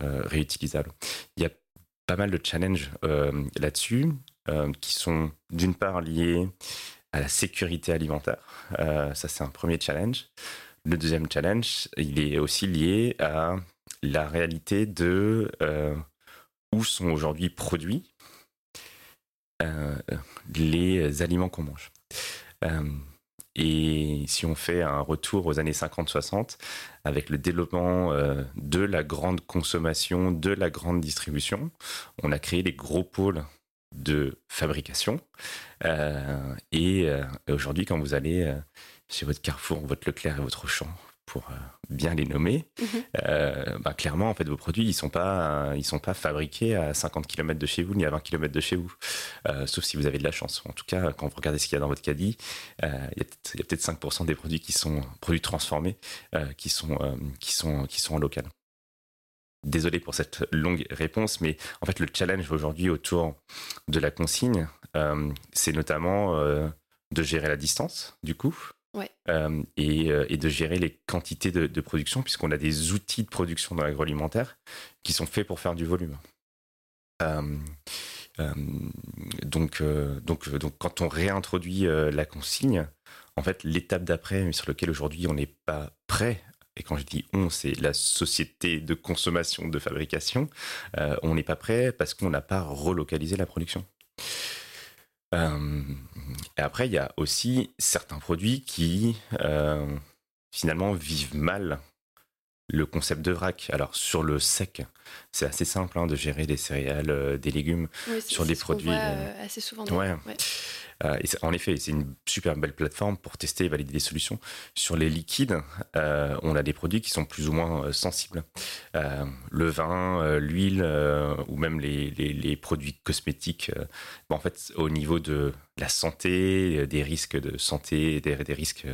réutilisables. Il y a pas mal de challenges là-dessus qui sont d'une part liés à la sécurité alimentaire. ça, c'est un premier challenge. Le deuxième challenge, il est aussi lié à la réalité de euh, où sont aujourd'hui produits euh, les aliments qu'on mange. Euh, et si on fait un retour aux années 50-60, avec le développement de la grande consommation, de la grande distribution, on a créé les gros pôles de fabrication. et aujourd'hui, quand vous allez chez votre Carrefour, votre Leclerc et votre Auchan, pour euh, bien les nommer, mhm. euh, bah, clairement, en fait, vos produits, ils sont pas, ils sont pas fabriqués à 50 km de chez vous ni à 20 km de chez vous, euh, sauf si vous avez de la chance. En tout cas, quand vous regardez ce qu'il y a dans votre caddie, il y a peut-être 5% des produits qui sont produits transformés, qui sont, qui sont, qui sont en local. Désolé pour cette longue réponse, mais en fait, le challenge aujourd'hui autour de la consigne, c'est notamment de gérer la distance, du coup, euh, euh, et, de gérer les quantités de, production, puisqu'on a des outils de production dans l'agroalimentaire qui sont faits pour faire du volume. Euh, donc, donc, donc, quand on réintroduit la consigne, en fait, l'étape d'après, sur lequel aujourd'hui on n'est pas prêt, et quand je dis on, c'est la société de consommation, de fabrication, on n'est pas prêt parce qu'on n'a pas relocalisé la production. Euh, et après, il y a aussi certains produits qui euh, finalement vivent mal le concept de vrac. Alors sur le sec, c'est assez simple hein, de gérer des céréales, euh, des légumes sur des produits. assez souvent. Ouais. Euh, en effet, c'est une super belle plateforme pour tester et valider des solutions. Sur les liquides, euh, on a des produits qui sont plus ou moins euh, sensibles. le vin, l'huile ou même les, produits cosmétiques. en fait, au niveau de la santé, des risques de santé, des, des risques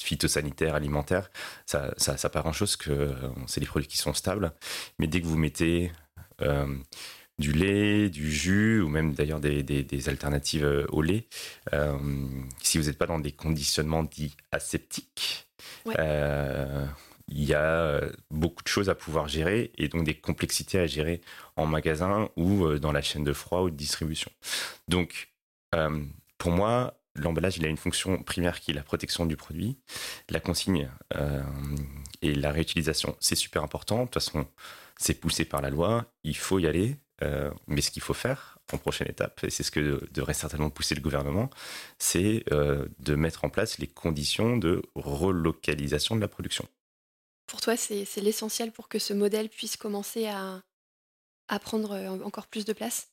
phytosanitaires, alimentaires, ça, ça, ça pas grand-chose que c'est des produits qui sont stables. Mais dès que vous mettez du lait, du jus ou même d'ailleurs des, alternatives euh, au lait. Euh, si vous n'êtes pas dans des conditionnements dits aseptiques, euh, il y a beaucoup de choses à pouvoir gérer et donc des complexités à gérer en magasin ou dans la chaîne de froid ou de distribution. Donc, pour moi, l'emballage, il a une fonction primaire qui est la protection du produit. La consigne et la réutilisation, c'est super important. De toute façon, c'est poussé par la loi. Il faut y aller. Euh, mais ce qu'il faut faire en prochaine étape, et c'est ce que devrait certainement pousser le gouvernement, c'est euh, de mettre en place les conditions de relocalisation de la production. Pour toi, c'est l'essentiel pour que ce modèle puisse commencer à, prendre encore plus de place?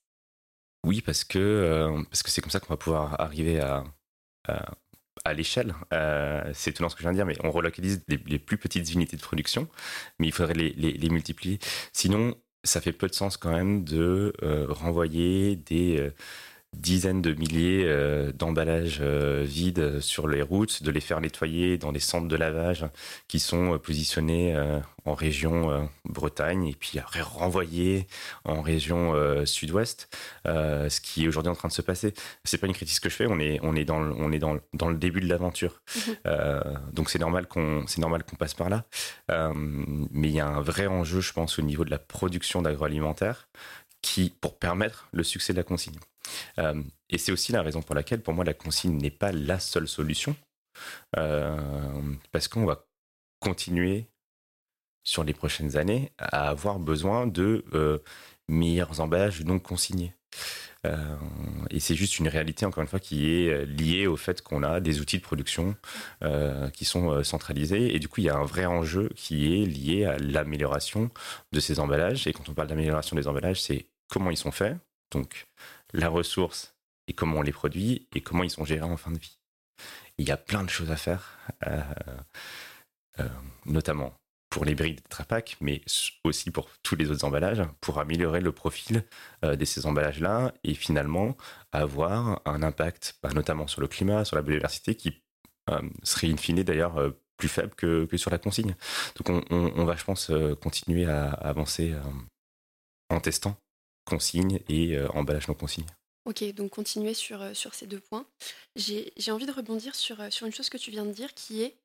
Oui, parce que parce que c'est comme ça qu'on va pouvoir arriver à, l'échelle. c'est étonnant ce que je viens de dire, mais on relocalise les, plus petites unités de production, mais il faudrait les multiplier. Sinon, ça fait peu de sens quand même de renvoyer des dizaines de milliers euh, d'emballages euh, vides sur les routes, de les faire nettoyer dans des centres de lavage qui sont euh, positionnés en région Bretagne et puis après renvoyés en région sud-ouest, ce qui est aujourd'hui en train de se passer. C'est pas une critique que je fais, on est on est dans le, on est dans le, dans le début de l'aventure, mhm. donc c'est normal qu'on c'est normal qu'on passe par là, mais il y a un vrai enjeu, je pense, au niveau de la production d'agroalimentaire qui pour permettre le succès de la consigne. Euh, et c'est aussi la raison pour laquelle, pour moi, la consigne n'est pas la seule solution, euh, parce qu'on va continuer sur les prochaines années à avoir besoin de euh, meilleurs emballages non consignés. et c'est juste une réalité, encore une fois, qui est liée au fait qu'on a des outils de production qui sont centralisés. Et du coup, il y a un vrai enjeu qui est lié à l'amélioration de ces emballages. Et quand on parle d'amélioration des emballages, c'est comment ils sont faits, donc la ressource et comment on les produit et comment ils sont gérés en fin de vie. Il y a plein de choses à faire, euh, euh, notamment pour les briques de Trapac, mais aussi pour tous les autres emballages, pour améliorer le profil euh, de ces emballages-là et finalement avoir un impact, bah, notamment sur le climat, sur la biodiversité, qui serait in fine d'ailleurs plus faible que, sur la consigne. Donc on, va, je pense, continuer à avancer en testant consigne et euh, emballage non consigne. Ok, donc continuer sur, euh, sur ces deux points. J'ai envie de rebondir sur, euh, sur une chose que tu viens de dire, qui est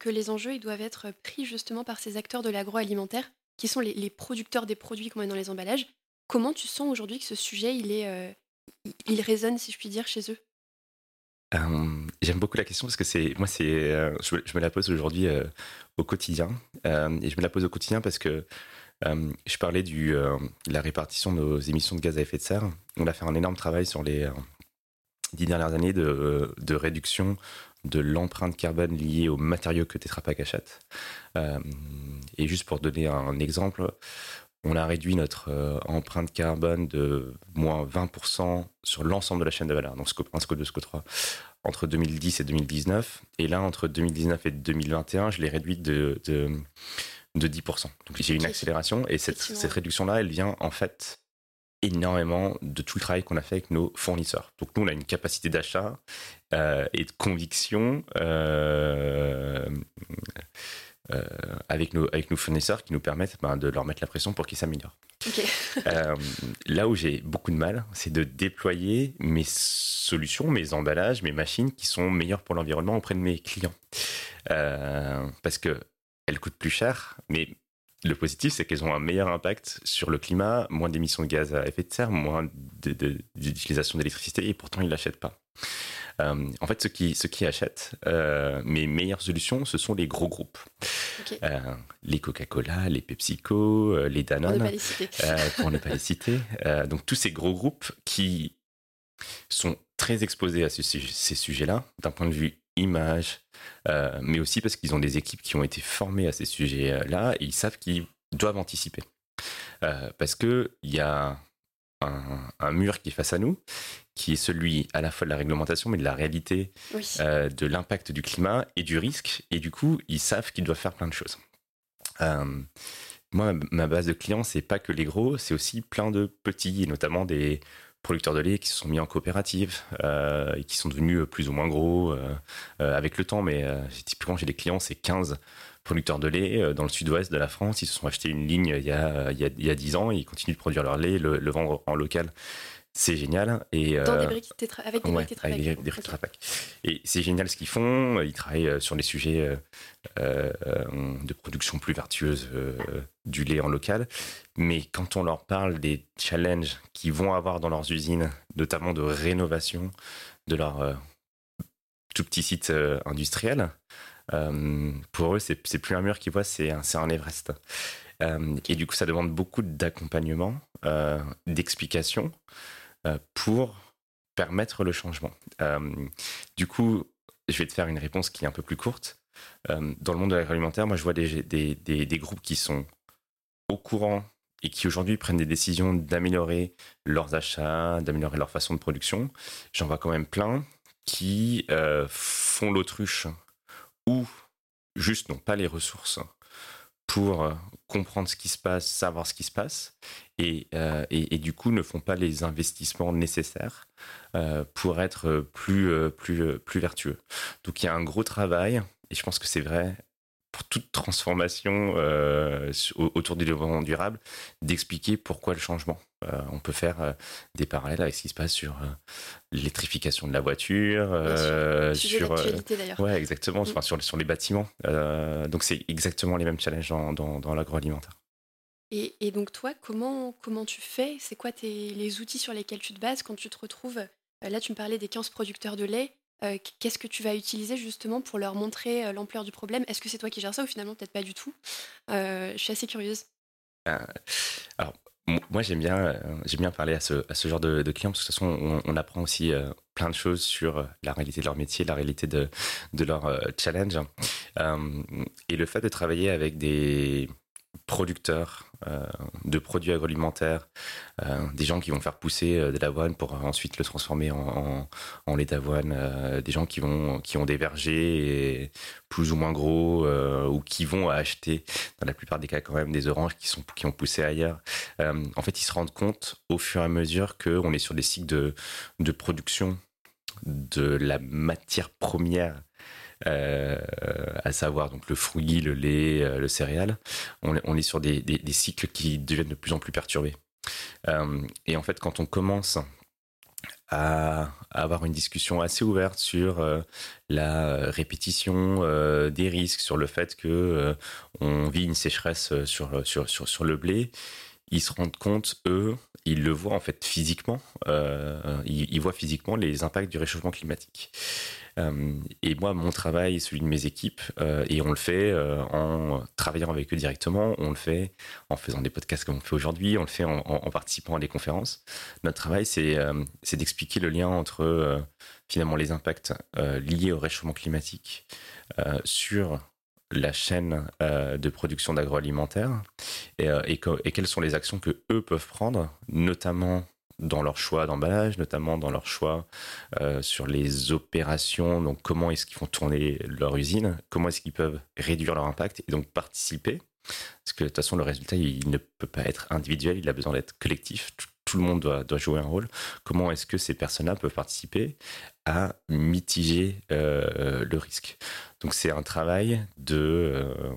que les enjeux ils doivent être pris justement par ces acteurs de l'agroalimentaire, qui sont les, producteurs des produits qu'on met dans les emballages. Comment tu sens aujourd'hui que ce sujet, il, est, il résonne, si je puis dire, chez eux? J'aime beaucoup la question parce que c'est moi c'est je, me la pose aujourd'hui au quotidien et je me la pose au quotidien parce que euh, je parlais euh, de la répartition de nos émissions de gaz à effet de serre. On a fait un énorme travail sur les euh, dix dernières années de, réduction de l'empreinte carbone liée aux matériaux que Tetra Pak achète. et juste pour donner un exemple, on a réduit notre empreinte carbone de moins 20% sur l'ensemble de la chaîne de valeur, donc scope 1, scope 2, scope 3, entre 2010 et 2019. Et là, entre 2019 et 2021, je l'ai réduite de de 10%. Donc j'ai une accélération et cette, cette réduction-là, elle vient en fait énormément de tout le travail qu'on a fait avec nos fournisseurs. Donc nous, on a une capacité d'achat euh, et de conviction euh, euh, avec, nos, avec nos fournisseurs qui nous permettent ben, de leur mettre la pression pour qu'ils s'améliorent. là où j'ai beaucoup de mal, c'est de déployer mes solutions, mes emballages, mes machines qui sont meilleures pour l'environnement auprès de mes clients. parce que elles coûtent plus cher, mais le positif, c'est qu'elles ont un meilleur impact sur le climat, moins d'émissions de gaz à effet de serre, moins d'utilisation d'électricité, et pourtant ils ne l'achètent pas. Euh, en fait, ceux qui, ceux qui achètent euh, mes meilleures solutions, ce sont les gros groupes. Euh, les Coca-Cola, les PepsiCo, les Danone, pour ne pas les citer. donc tous ces gros groupes qui sont très exposés à ces sujets-là, d'un point de vue image, euh, mais aussi parce qu'ils ont des équipes qui ont été formées à ces sujets-là et ils savent qu'ils doivent anticiper. Euh, parce qu'il y a un, mur qui est face à nous, qui est celui à la fois de la réglementation, mais de la réalité euh, de l'impact du climat et du risque. Et du coup, ils savent qu'ils doivent faire plein de choses. moi, ma base de clients, c'est pas que les gros, c'est aussi plein de petits, et notamment des producteurs de lait qui se sont mis en coopérative euh, et qui sont devenus plus ou moins gros euh, euh, avec le temps. Mais typiquement, j'ai des clients, c'est 15 producteurs de lait dans le sud-ouest de la France. Ils se sont achetés une ligne il y a, il y a, 10 ans et ils continuent de produire leur lait, le, le vendre en local c'est génial. Et, Dans des briques avec des briques Avec des, Et c'est génial ce qu'ils font. Ils travaillent sur des sujets de production plus vertueuse du lait en local. Mais quand on leur parle des challenges qu'ils vont avoir dans leurs usines, notamment de rénovation de leur euh, tout petit site euh, industriel, euh, pour eux, c'est plus un mur qu'ils voient, c'est un, un Everest. et du coup, ça demande beaucoup d'accompagnement, d'explication pour permettre le changement. du coup, je vais te faire une réponse qui est un peu plus courte. dans le monde de l'agroalimentaire, moi, je vois des, groupes qui sont au courant et qui aujourd'hui prennent des décisions d'améliorer leurs achats, d'améliorer leur façon de production, j'en vois quand même plein qui euh, font l'autruche ou juste n'ont pas les ressources pour euh, comprendre ce qui se passe, savoir ce qui se passe, et, euh, et, du coup ne font pas les investissements nécessaires pour être plus, plus, plus vertueux. Donc il y a un gros travail, et je pense que c'est vrai pour toute transformation euh, autour du développement durable, d'expliquer pourquoi le changement. Euh, on peut faire euh, des parallèles avec ce qui se passe sur l'électrification de la voiture, sur ouais exactement, mm. enfin, sur, sur les bâtiments. donc c'est exactement les mêmes challenges dans, dans, l'agroalimentaire. Et, donc toi, comment comment tu fais? C'est quoi tes, les outils sur lesquels tu te bases quand tu te retrouves Là, tu me parlais des 15 producteurs de lait. Euh, qu'est-ce que tu vas utiliser justement pour leur montrer euh, l'ampleur du problème? Est-ce que c'est toi qui gères ça ou finalement peut-être pas du tout? Euh, Je suis assez curieuse. alors, moi, j'aime bien, bien parler à ce, à ce genre de, clients parce que de toute façon, on, apprend aussi plein de choses sur la réalité de leur métier, la réalité de, de leur challenge. et le fait de travailler avec des producteurs euh, de produits agroalimentaires, euh, des gens qui vont faire pousser euh, de l'avoine pour ensuite le transformer en, lait d'avoine, des gens qui vont qui ont des vergers plus ou moins gros ou qui vont acheter dans la plupart des cas quand même des oranges qui sont qui ont poussé ailleurs. en fait, ils se rendent compte au fur et à mesure qu'on est sur des cycles de, de production de la matière première à savoir donc le fruit, le lait, euh, le céréal. On, est sur des, cycles qui deviennent de plus en plus perturbés. Euh, et en fait, quand on commence à, avoir une discussion assez ouverte sur la répétition des risques, sur le fait que on vit une sécheresse sur, sur, sur, sur le blé, ils se rendent compte, eux, ils le voient en fait physiquement, ils, voient physiquement les impacts du réchauffement climatique. Euh, et moi, mon travail, celui de mes équipes, euh, et on le fait euh, en travaillant avec eux directement, on le fait en faisant des podcasts comme on fait aujourd'hui, on le fait en, participant à des conférences. Notre travail, c'est d'expliquer le lien entre finalement les impacts liés au réchauffement climatique sur la chaîne de production d'agroalimentaire et, et, et, quelles sont les actions que eux peuvent prendre, notamment dans leur choix d'emballage, notamment dans leur choix euh, sur les opérations, donc comment est-ce qu'ils font tourner leur usine, comment est-ce qu'ils peuvent réduire leur impact et donc participer? Parce que de toute façon, le résultat, il ne peut pas être individuel, il a besoin d'être collectif. Tout, le monde doit, doit, jouer un rôle. Comment est-ce que ces personnes-là peuvent participer à mitiger euh, le risque? Donc c'est un travail de, euh,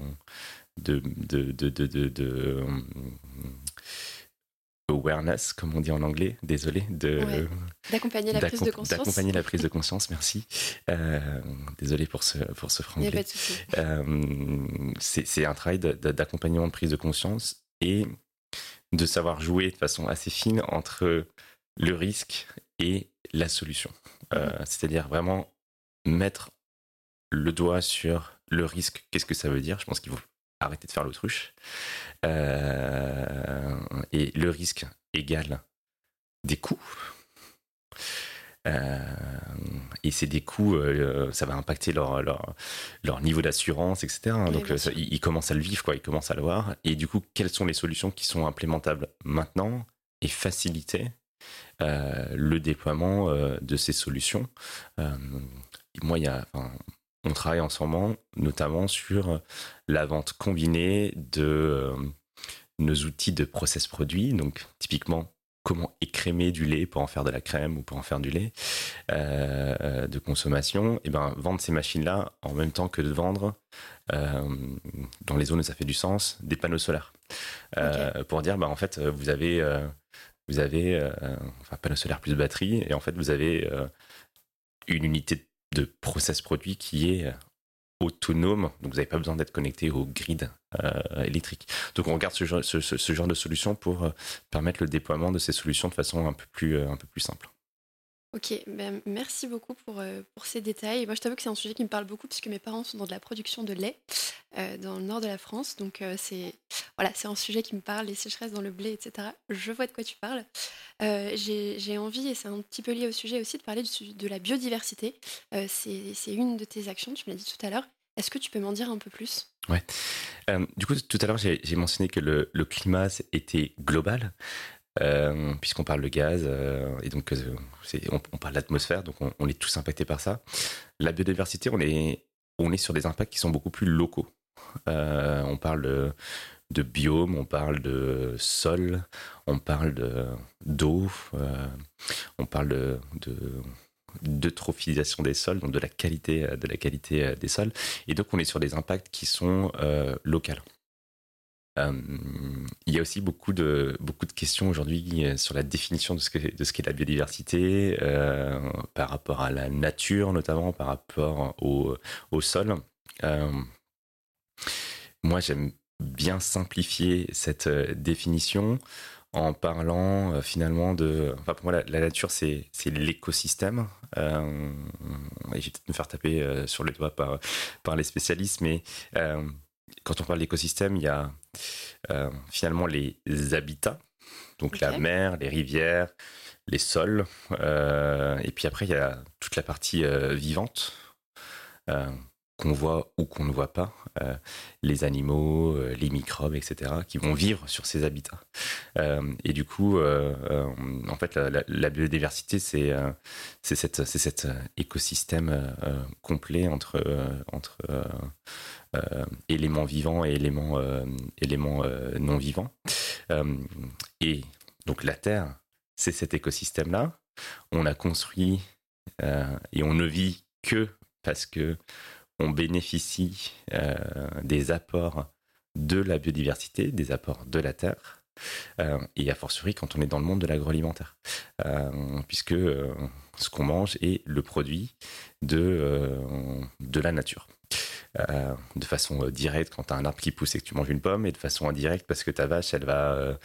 de, de, de, de awareness, comme on dit en anglais, désolé, de d'accompagner la prise de conscience. D'accompagner la prise de conscience, merci. Euh, désolé pour ce pour ce franglais. Euh, c'est un travail d'accompagnement de prise de conscience et de savoir jouer de façon assez fine entre le risque et la solution. Euh, mhm. C'est-à-dire vraiment mettre le doigt sur le risque. Qu'est-ce que ça veut dire? Je pense qu'il faut arrêter de faire l'autruche. Euh, et le risque égale des coûts. Euh, et c'est des coûts, euh, ça va impacter leur, leur, leur niveau d'assurance, etc. Donc ils, commencent à le vivre, quoi, ils commencent à le voir. Et du coup, quelles sont les solutions qui sont implémentables maintenant et faciliter le déploiement de ces solutions? Moi, il y a, on travaille ensemble notamment sur la vente combinée de euh, nos outils de process produits, donc typiquement comment écrémer du lait pour en faire de la crème ou pour en faire du lait euh, de consommation, et ben vendre ces machines-là en même temps que de vendre euh, dans les zones où ça fait du sens des panneaux solaires. Pour dire ben en fait vous avez vous avez enfin panneaux solaires plus batterie et en fait vous avez une unité de process produit qui est euh, autonome, donc vous n'avez pas besoin d'être connecté au grid euh, électrique. Donc on regarde ce genre, ce, genre de solution pour euh, permettre le déploiement de ces solutions de façon un peu plus, un peu plus simple. Ok, ben merci beaucoup pour, euh, pour ces détails. Moi, je t'avoue que c'est un sujet qui me parle beaucoup puisque mes parents sont dans de la production de lait euh, dans le nord de la France. Donc, euh, c'est voilà, un sujet qui me parle, les sécheresses dans le blé, etc. Je vois de quoi tu parles. J'ai envie, et c'est un petit peu lié au sujet aussi, de parler de, la biodiversité. c'est une de tes actions, tu me l'as dit tout à l'heure. Est-ce que tu peux m'en dire un peu plus? Ouais. du coup, tout à l'heure, j'ai mentionné que le climat était global. Euh, puisqu'on parle de gaz, euh, et donc euh, on, on, parle d'atmosphère, donc on, est tous impactés par ça. La biodiversité, on est, on est sur des impacts qui sont beaucoup plus locaux. on parle de, de, biome, on parle de sol, on parle d'eau, on parle de, de d'eutrophisation des sols, donc de la qualité, de la qualité des sols. Et donc, on est sur des impacts qui sont locaux. Euh, il y a aussi beaucoup de, beaucoup de questions aujourd'hui euh, sur la définition de ce qu'est la biodiversité, euh, par rapport à la nature notamment, par rapport au, au sol. moi, j'aime bien simplifier cette définition en parlant finalement de... Enfin, pour moi, la, nature, c'est l'écosystème. Euh, je vais peut-être me faire taper sur les doigts par, par les spécialistes, mais quand on parle d'écosystème, il y a euh, finalement les habitats, donc la mer, les rivières, les sols, euh, et puis après il y a toute la partie euh, vivante qu'on voit ou qu'on ne voit pas, les animaux, les microbes, etc., qui vont vivre sur ces habitats. et du coup, en fait, la, biodiversité, c'est c'est cet écosystème complet entre, entre euh, éléments vivants et éléments, euh, éléments euh, non vivants. et donc la Terre, c'est cet écosystème-là. On a construit et on ne vit que parce que on bénéficie des apports de la biodiversité, des apports de la terre, et a fortiori quand on est dans le monde de l'agroalimentaire, puisque ce qu'on mange est le produit de, de la nature. Euh, de façon euh, directe quand tu as un arbre qui pousse et que tu manges une pomme, et de façon indirecte parce que ta vache, elle va euh,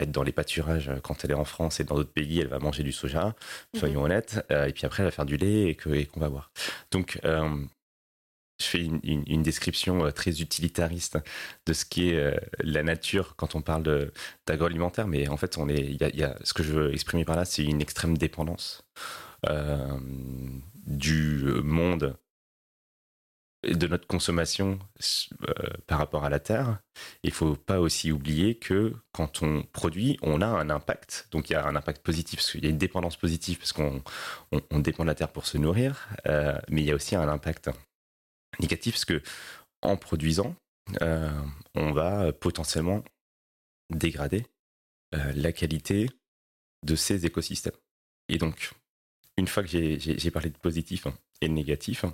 être dans les pâturages quand elle est en France et dans d'autres pays, elle va manger du soja, soyons mhm. honnêtes, et puis après elle va faire du lait et qu'on va voir. Donc, je fais une, description très utilitariste de ce qui est la nature quand on parle d'agroalimentaire, mais en fait, on est, y y a, ce que je veux exprimer par là, c'est une extrême dépendance du monde de notre consommation euh, par rapport à la Terre. Il faut pas aussi oublier que quand on produit, on a un impact. Donc il y a un impact positif, parce qu'il y a une dépendance positive, parce qu'on on, dépend de la Terre pour se nourrir, euh, mais il y a aussi un impact négatif, parce que en produisant, euh, on va potentiellement dégrader la qualité de ces écosystèmes. Et donc, une fois que j'ai parlé de positif et de négatif,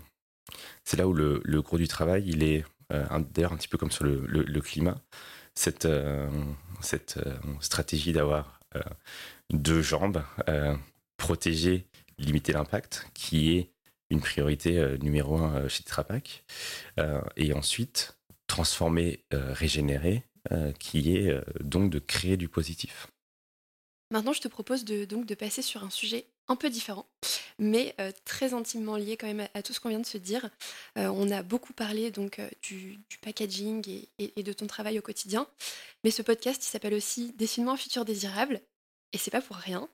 c'est là où le, gros du travail, il est euh, d'ailleurs un petit peu comme sur le, climat, cette, euh, cette euh, stratégie d'avoir deux jambes, protéger, limiter l'impact, qui est une priorité numéro un chez Trapac, et ensuite transformer, régénérer, qui est donc de créer du positif. Maintenant, je te propose de, donc de passer sur un sujet un peu différent, mais euh, très intimement lié quand même à, tout ce qu'on vient de se dire. Euh, on a beaucoup parlé donc euh, du, packaging et, de ton travail au quotidien, mais ce podcast il s'appelle aussi Dessine-moi un futur désirable, et c'est pas pour rien.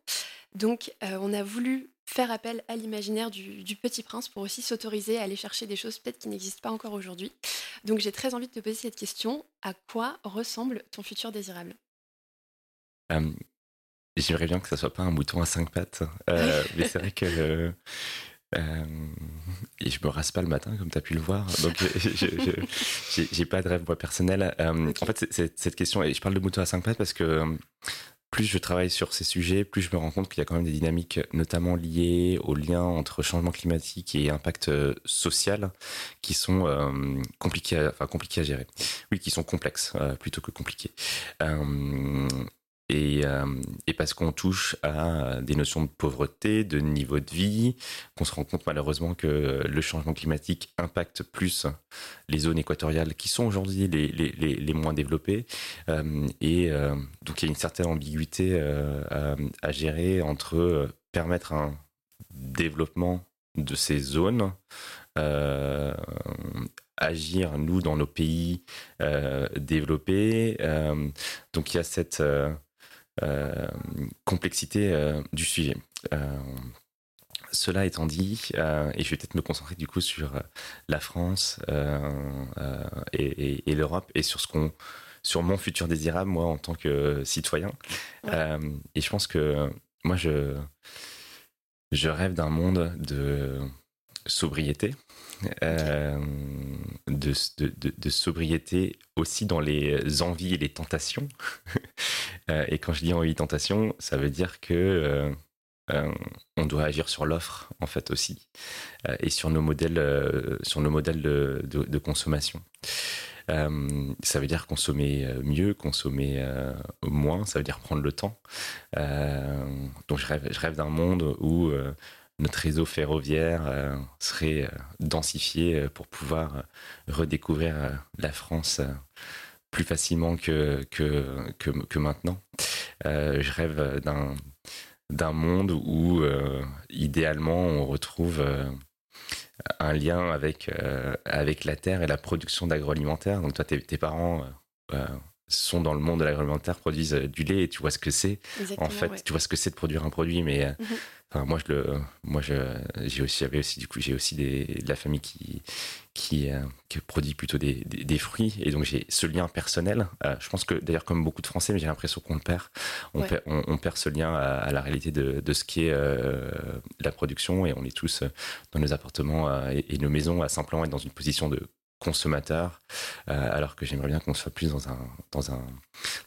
Donc on a voulu faire appel à l'imaginaire du, du, petit prince pour aussi s'autoriser à aller chercher des choses peut-être qui n'existent pas encore aujourd'hui. Donc j'ai très envie de te poser cette question, à quoi ressemble ton futur désirable? J'aimerais bien que ça soit pas un mouton à cinq pattes, euh, mais c'est vrai que euh, euh, et je me rase pas le matin, comme tu as pu le voir. Donc, j'ai pas de rêve moi personnel. En fait, cette question, et je parle de mouton à cinq pattes parce que plus je travaille sur ces sujets, plus je me rends compte qu'il y a quand même des dynamiques, notamment liées au lien entre changement climatique et impact social, qui sont compliqués, à, compliqués à gérer. Oui, qui sont complexes plutôt que compliqués. Euh, et, parce qu'on touche à des notions de pauvreté, de niveau de vie, qu'on se rend compte malheureusement que le changement climatique impacte plus les zones équatoriales qui sont aujourd'hui les, les, les, moins développées. Euh, et euh, donc il y a une certaine ambiguïté à, gérer entre permettre un développement de ces zones, agir nous dans nos pays développés. donc il y a cette euh, complexité euh, du sujet. Euh, cela étant dit, et je vais peut-être me concentrer du coup sur la France et, l'Europe et sur ce qu'on, sur mon futur désirable moi en tant que citoyen. et je pense que moi je je rêve d'un monde de sobriété, euh, de, de, sobriété aussi dans les envies et les tentations. Euh, et quand je dis envie et tentations, ça veut dire que euh, on doit agir sur l'offre en fait aussi et sur nos modèles, sur nos modèles de, consommation. ça veut dire consommer mieux, consommer moins, ça veut dire prendre le temps. donc je rêve, je rêve d'un monde où notre réseau ferroviaire euh, serait euh, densifié euh, pour pouvoir redécouvrir la France plus facilement que, que, que, maintenant. je rêve d'un, d'un monde où, idéalement, on retrouve un lien avec, avec la terre et la production d'agroalimentaire. Donc, toi, tes, tes parents sont dans le monde de l'agroalimentaire, produisent du lait et tu vois ce que c'est. en fait, tu vois ce que c'est de produire un produit, mais moi, je le, moi, j'ai aussi, j'avais aussi, du coup, j'ai aussi des, de la famille qui, qui, euh, produit plutôt des, des, fruits, et donc j'ai ce lien personnel. Euh, je pense que, d'ailleurs, comme beaucoup de Français, mais j'ai l'impression qu'on le perd. On, perd on, perd ce lien à, la réalité de, de ce qu'est euh, la production, et on est tous dans nos appartements et, et, nos maisons à simplement être dans une position de consommateur, alors que j'aimerais bien qu'on soit plus dans un, dans un,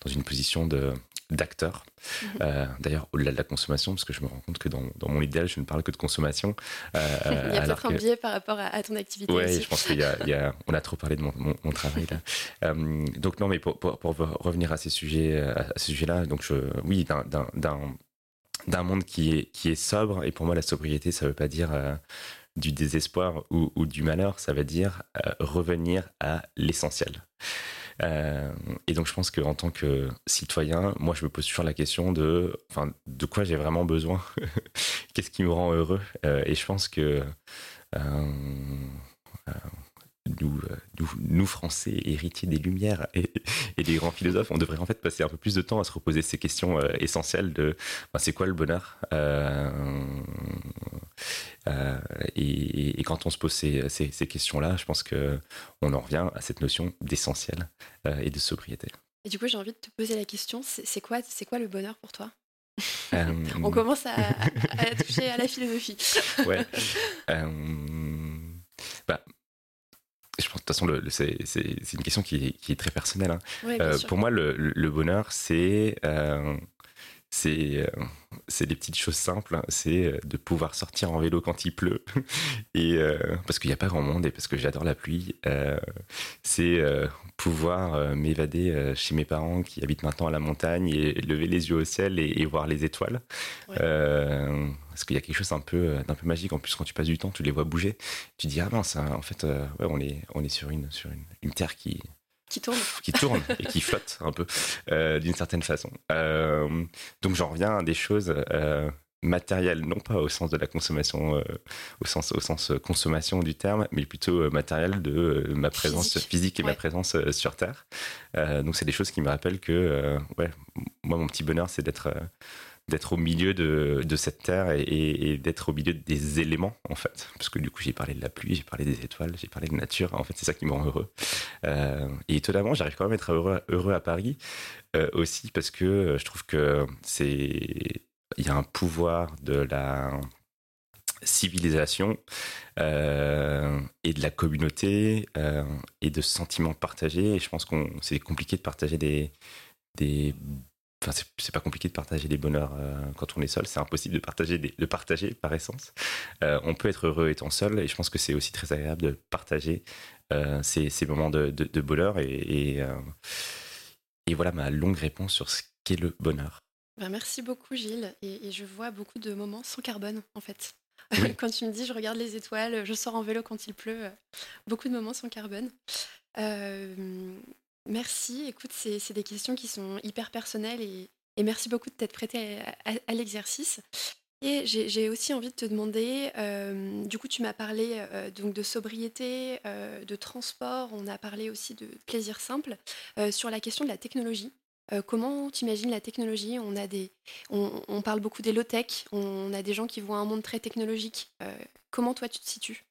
dans une position de d'acteurs. Mhm. Euh, d'ailleurs, au-delà de la consommation, parce que je me rends compte que dans, dans, mon idéal, je ne parle que de consommation. Euh, il y a peut-être un biais par rapport à, ton activité. Oui, je pense qu'on a, on a trop parlé de mon, mon, travail là. Euh, donc non, mais pour, pour, pour, revenir à ces sujets, à ce sujet-là, donc je, oui, d'un monde qui est, qui est sobre. Et pour moi, la sobriété, ça ne veut pas dire du désespoir ou, ou, du malheur, ça veut dire revenir à l'essentiel. Euh, et donc je pense qu'en tant que citoyen, moi je me pose toujours la question de, enfin, de quoi j'ai vraiment besoin, qu'est-ce qui me rend heureux? Euh, et je pense que euh, nous, nous, Français, héritiers des Lumières et, des grands philosophes, on devrait en fait passer un peu plus de temps à se reposer ces questions essentielles de ben, c'est quoi le bonheur euh, et, quand on se pose ces, ces, questions-là, je pense qu'on en revient à cette notion d'essentiel euh, et de sobriété. Et du coup, j'ai envie de te poser la question, c'est quoi, quoi le bonheur pour toi? Euh, On commence à, toucher à la philosophie. ouais. bah, je pense de toute façon, c'est une question qui est, qui est très personnelle. Hein. pour moi, le, le bonheur, c'est c'est euh, c'est des petites choses simples. Hein. C'est euh, de pouvoir sortir en vélo quand il pleut, et euh, parce qu'il n'y a pas grand monde et parce que j'adore la pluie. c'est pouvoir m'évader chez mes parents qui habitent maintenant à la montagne et lever les yeux au ciel et, voir les étoiles. parce qu'il y a quelque chose un peu d'un peu magique. En plus, quand tu passes du temps, tu les vois bouger. Tu dis ah non, ça, en fait, on est on est sur une sur une terre qui qui tourne. Qui tourne et qui flotte un peu, euh, d'une certaine façon. Euh, donc j'en reviens à des choses euh, matérielles, non pas au sens de la consommation, au, sens, au sens consommation du terme, mais plutôt matériel de ma présence physique, et ma présence sur Terre. donc c'est des choses qui me rappellent que, ouais, moi mon petit bonheur c'est d'être d'être au milieu de, de, cette terre et, d'être au milieu des éléments en fait. Parce que du coup j'ai parlé de la pluie j'ai parlé des étoiles j'ai parlé de nature. En fait c'est ça qui me rend heureux. Euh, et étonnamment j'arrive quand même à être heureux, heureux à Paris euh, aussi parce que je trouve que c'est il y a un pouvoir de la civilisation euh, et de la communauté et de sentiments partagés. Et je pense qu'on c'est compliqué de partager des Enfin, c'est pas compliqué de partager des bonheurs euh, quand on est seul. C'est impossible de partager, de partager par essence. Euh, on peut être heureux étant seul, et je pense que c'est aussi très agréable de partager euh, ces, ces, moments de, de, bonheur. Et, et, voilà ma longue réponse sur ce qu'est le bonheur. Ben, merci beaucoup, Gilles. Et, je vois beaucoup de moments sans carbone, en fait. quand tu me dis, je regarde les étoiles, je sors en vélo quand il pleut, beaucoup de moments sans carbone. Merci. Écoute, c'est des questions qui sont hyper personnelles et, merci beaucoup de t'être prêté à, l'exercice. Et j'ai aussi envie de te demander, euh, du coup, tu m'as parlé euh, donc de sobriété, euh, de transport, on a parlé aussi de plaisir simple, sur la question de la technologie. comment tu imagines la technologie? On, a des, on, parle beaucoup des low-tech, on a des gens qui voient un monde très technologique. comment toi tu te situes?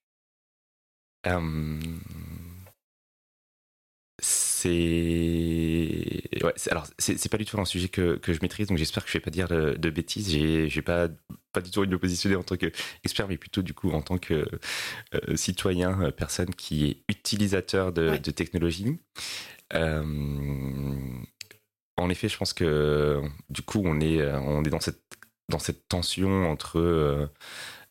C'est ouais, alors c'est pas du tout un sujet que, que je maîtrise donc j'espère que je vais pas dire de, bêtises. J'ai pas pas du tout envie de me positionner en tant qu'expert mais plutôt du coup en tant que euh, citoyen euh, personne qui est utilisateur de, de technologie. Euh, en effet je pense que du coup on est on est dans cette dans cette tension entre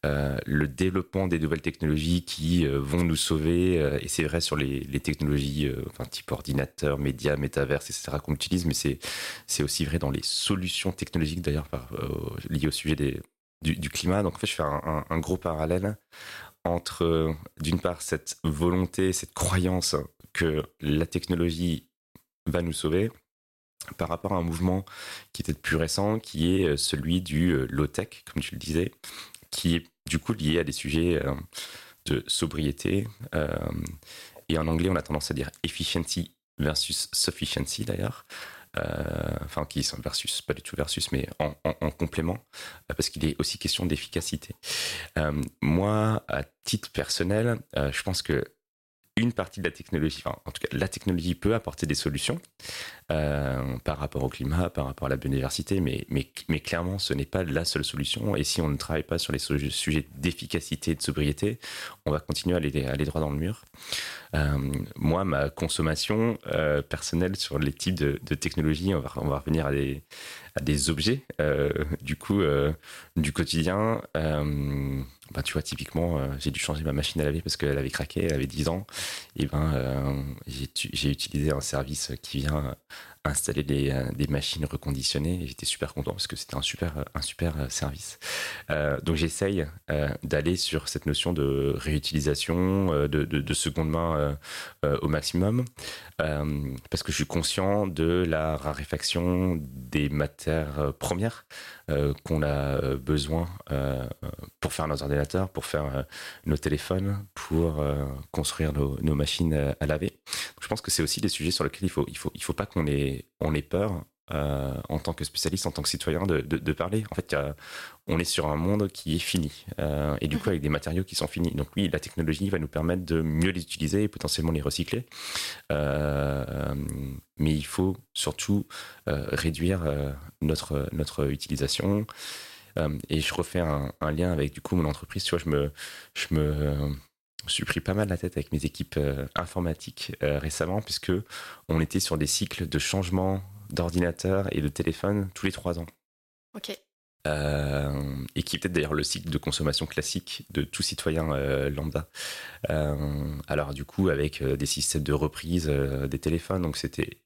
euh, le développement des nouvelles technologies qui euh, vont nous sauver. Euh, et c'est vrai sur les, technologies, enfin, type ordinateur, médias, métaverse, etc. qu'on utilise, mais c'est, aussi vrai dans les solutions technologiques d'ailleurs liées au sujet des, du, climat. Donc en fait, je fais un, gros parallèle entre, d'une part, cette volonté, cette croyance que la technologie va nous sauver, par rapport à un mouvement qui était plus récent, qui est celui du low-tech, comme tu le disais, qui est du coup lié à des sujets euh, de sobriété. Euh, et en anglais, on a tendance à dire efficiency versus sufficiency d'ailleurs. Euh, enfin qui sont versus, pas du tout versus, mais en, complément, parce qu'il est aussi question d'efficacité. moi, à titre personnel, je pense que une partie de la technologie, enfin, en tout cas, la technologie peut apporter des solutions euh, par rapport au climat, par rapport à la biodiversité, mais, mais, mais clairement, ce n'est pas la seule solution. Et si on ne travaille pas sur les sujets d'efficacité et de sobriété, on va continuer à aller, aller droit dans le mur. Euh, moi, ma consommation euh, personnelle sur les types de, de technologies, on va, revenir à des, objets, du coup, du quotidien. Bah, tu vois, typiquement, j'ai dû changer ma machine à laver parce qu'elle avait craqué, elle avait 10 ans. Et ben, j'ai utilisé un service qui vient installer des, euh, des machines reconditionnées et j'étais super content parce que c'était un super, euh, un super euh, service. Donc j'essaye d'aller sur cette notion de réutilisation, de, de, de seconde main au maximum parce que je suis conscient de la raréfaction des matières premières qu'on a besoin pour faire nos ordinateurs, pour faire nos téléphones, pour construire nos, machines à laver. je pense que c'est aussi des sujets sur lesquels il faut, il faut, il faut pas qu'on ait on est peur euh, en tant que spécialiste, en tant que citoyen, de, parler. En fait, on est sur un monde qui est fini, euh, et du coup avec des matériaux qui sont finis. Donc oui, la technologie va nous permettre de mieux les utiliser et potentiellement les recycler. Euh, mais il faut surtout réduire notre notre utilisation. et je refais un, lien avec du coup mon entreprise. Tu vois, je me je me je suis pris pas mal la tête avec mes équipes euh, informatiques euh, récemment, puisque on était sur des cycles de changement d'ordinateur et de téléphone tous les trois ans. Ok. Euh, et qui est peut-être d'ailleurs le cycle de consommation classique de tout citoyen lambda. alors du coup avec des systèmes de reprise des téléphones, donc c'était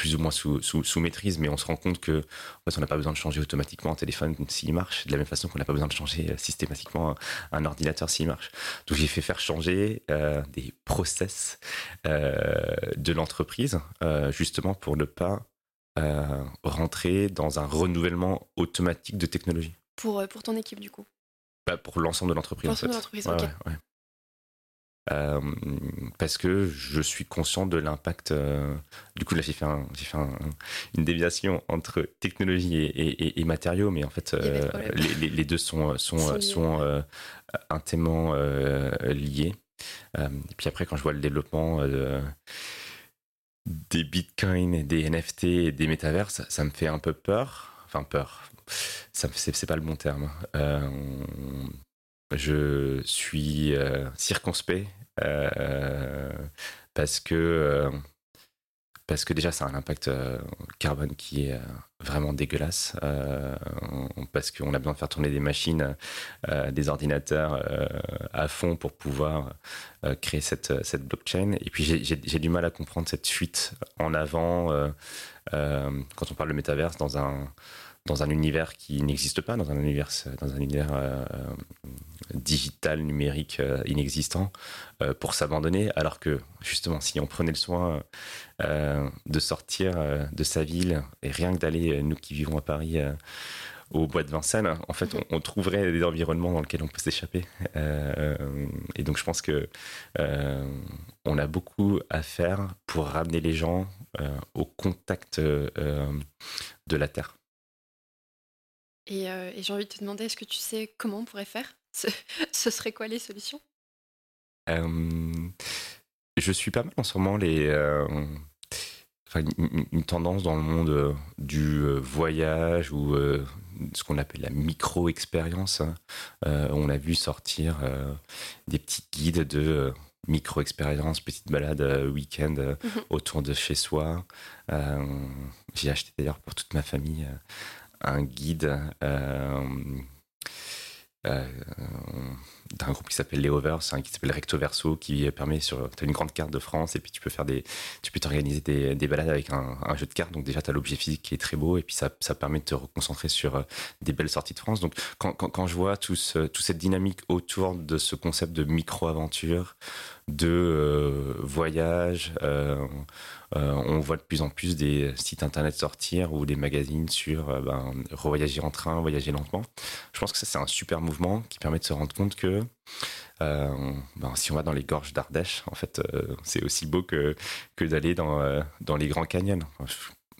plus ou moins sous, sous, maîtrise, mais on se rend compte que en fait, on n'a pas besoin de changer automatiquement un téléphone s'il marche, de la même façon qu'on n'a pas besoin de changer euh, systématiquement un, ordinateur s'il marche. Donc j'ai fait faire changer euh, des process euh, de l'entreprise, justement pour ne pas rentrer dans un renouvellement automatique de technologie. Pour, pour ton équipe, du coup bah, Pour l'ensemble de l'entreprise. Pour l'ensemble de l'entreprise, ok. Euh, parce que je suis conscient de l'impact. Euh, du coup, là, j'ai fait, fait une déviation entre technologie et, matériaux, mais en fait, euh, les, deux sont, sont, sont, intimement liés. et puis après, quand je vois le développement des bitcoins, des NFT des métaverses, ça me fait un peu peur. Enfin, peur. C'est pas le bon terme je suis euh, circonspect euh, parce que euh, parce que déjà ça a un impact carbone qui est vraiment dégueulasse parce qu'on a besoin de faire tourner des machines, des ordinateurs à fond pour pouvoir créer cette, cette blockchain. Et puis j'ai du mal à comprendre cette fuite en avant quand on parle de métaverse dans un dans un univers qui n'existe pas, dans un univers, dans un univers euh, digital, numérique euh, inexistant, euh, pour s'abandonner, alors que justement, si on prenait le soin de sortir de sa ville, et rien que d'aller, nous qui vivons à Paris, au bois de Vincennes, en fait, on, trouverait des environnements dans lesquels on peut s'échapper. et donc, je pense que on a beaucoup à faire pour ramener les gens au contact de la terre. Et, j'ai envie de te demander, est-ce que tu sais comment on pourrait faire? Ce, serait quoi les solutions? Je suis pas mal en ce moment les une, tendance dans le monde euh, du euh, voyage ou euh, ce qu'on appelle la micro-expérience. Hein. on a vu sortir des petits guides de micro-expérience, petite balade week-end mhm. autour de chez soi. J'ai acheté d'ailleurs pour toute ma famille un guide euh, d'un groupe qui s'appelle Les Overs, qui s'appelle Recto Verso, qui permet sur. Tu as une grande carte de France et puis tu peux faire des. Tu peux t'organiser des, des, balades avec un, jeu de cartes. Donc déjà, tu as l'objet physique qui est très beau et puis ça, ça permet de te reconcentrer sur euh, des belles sorties de France. Donc quand, quand, quand je vois tout toute cette dynamique autour de ce concept de micro-aventure, de euh, voyage, euh, on voit de plus en plus des sites internet sortir ou des magazines sur ben, revoyager en train, voyager lentement. Je pense que ça, c'est un super mouvement qui permet de se rendre compte que ben, si on va dans les gorges d'Ardèche, en fait, c'est aussi beau que, que d'aller dans, dans les grands canyons.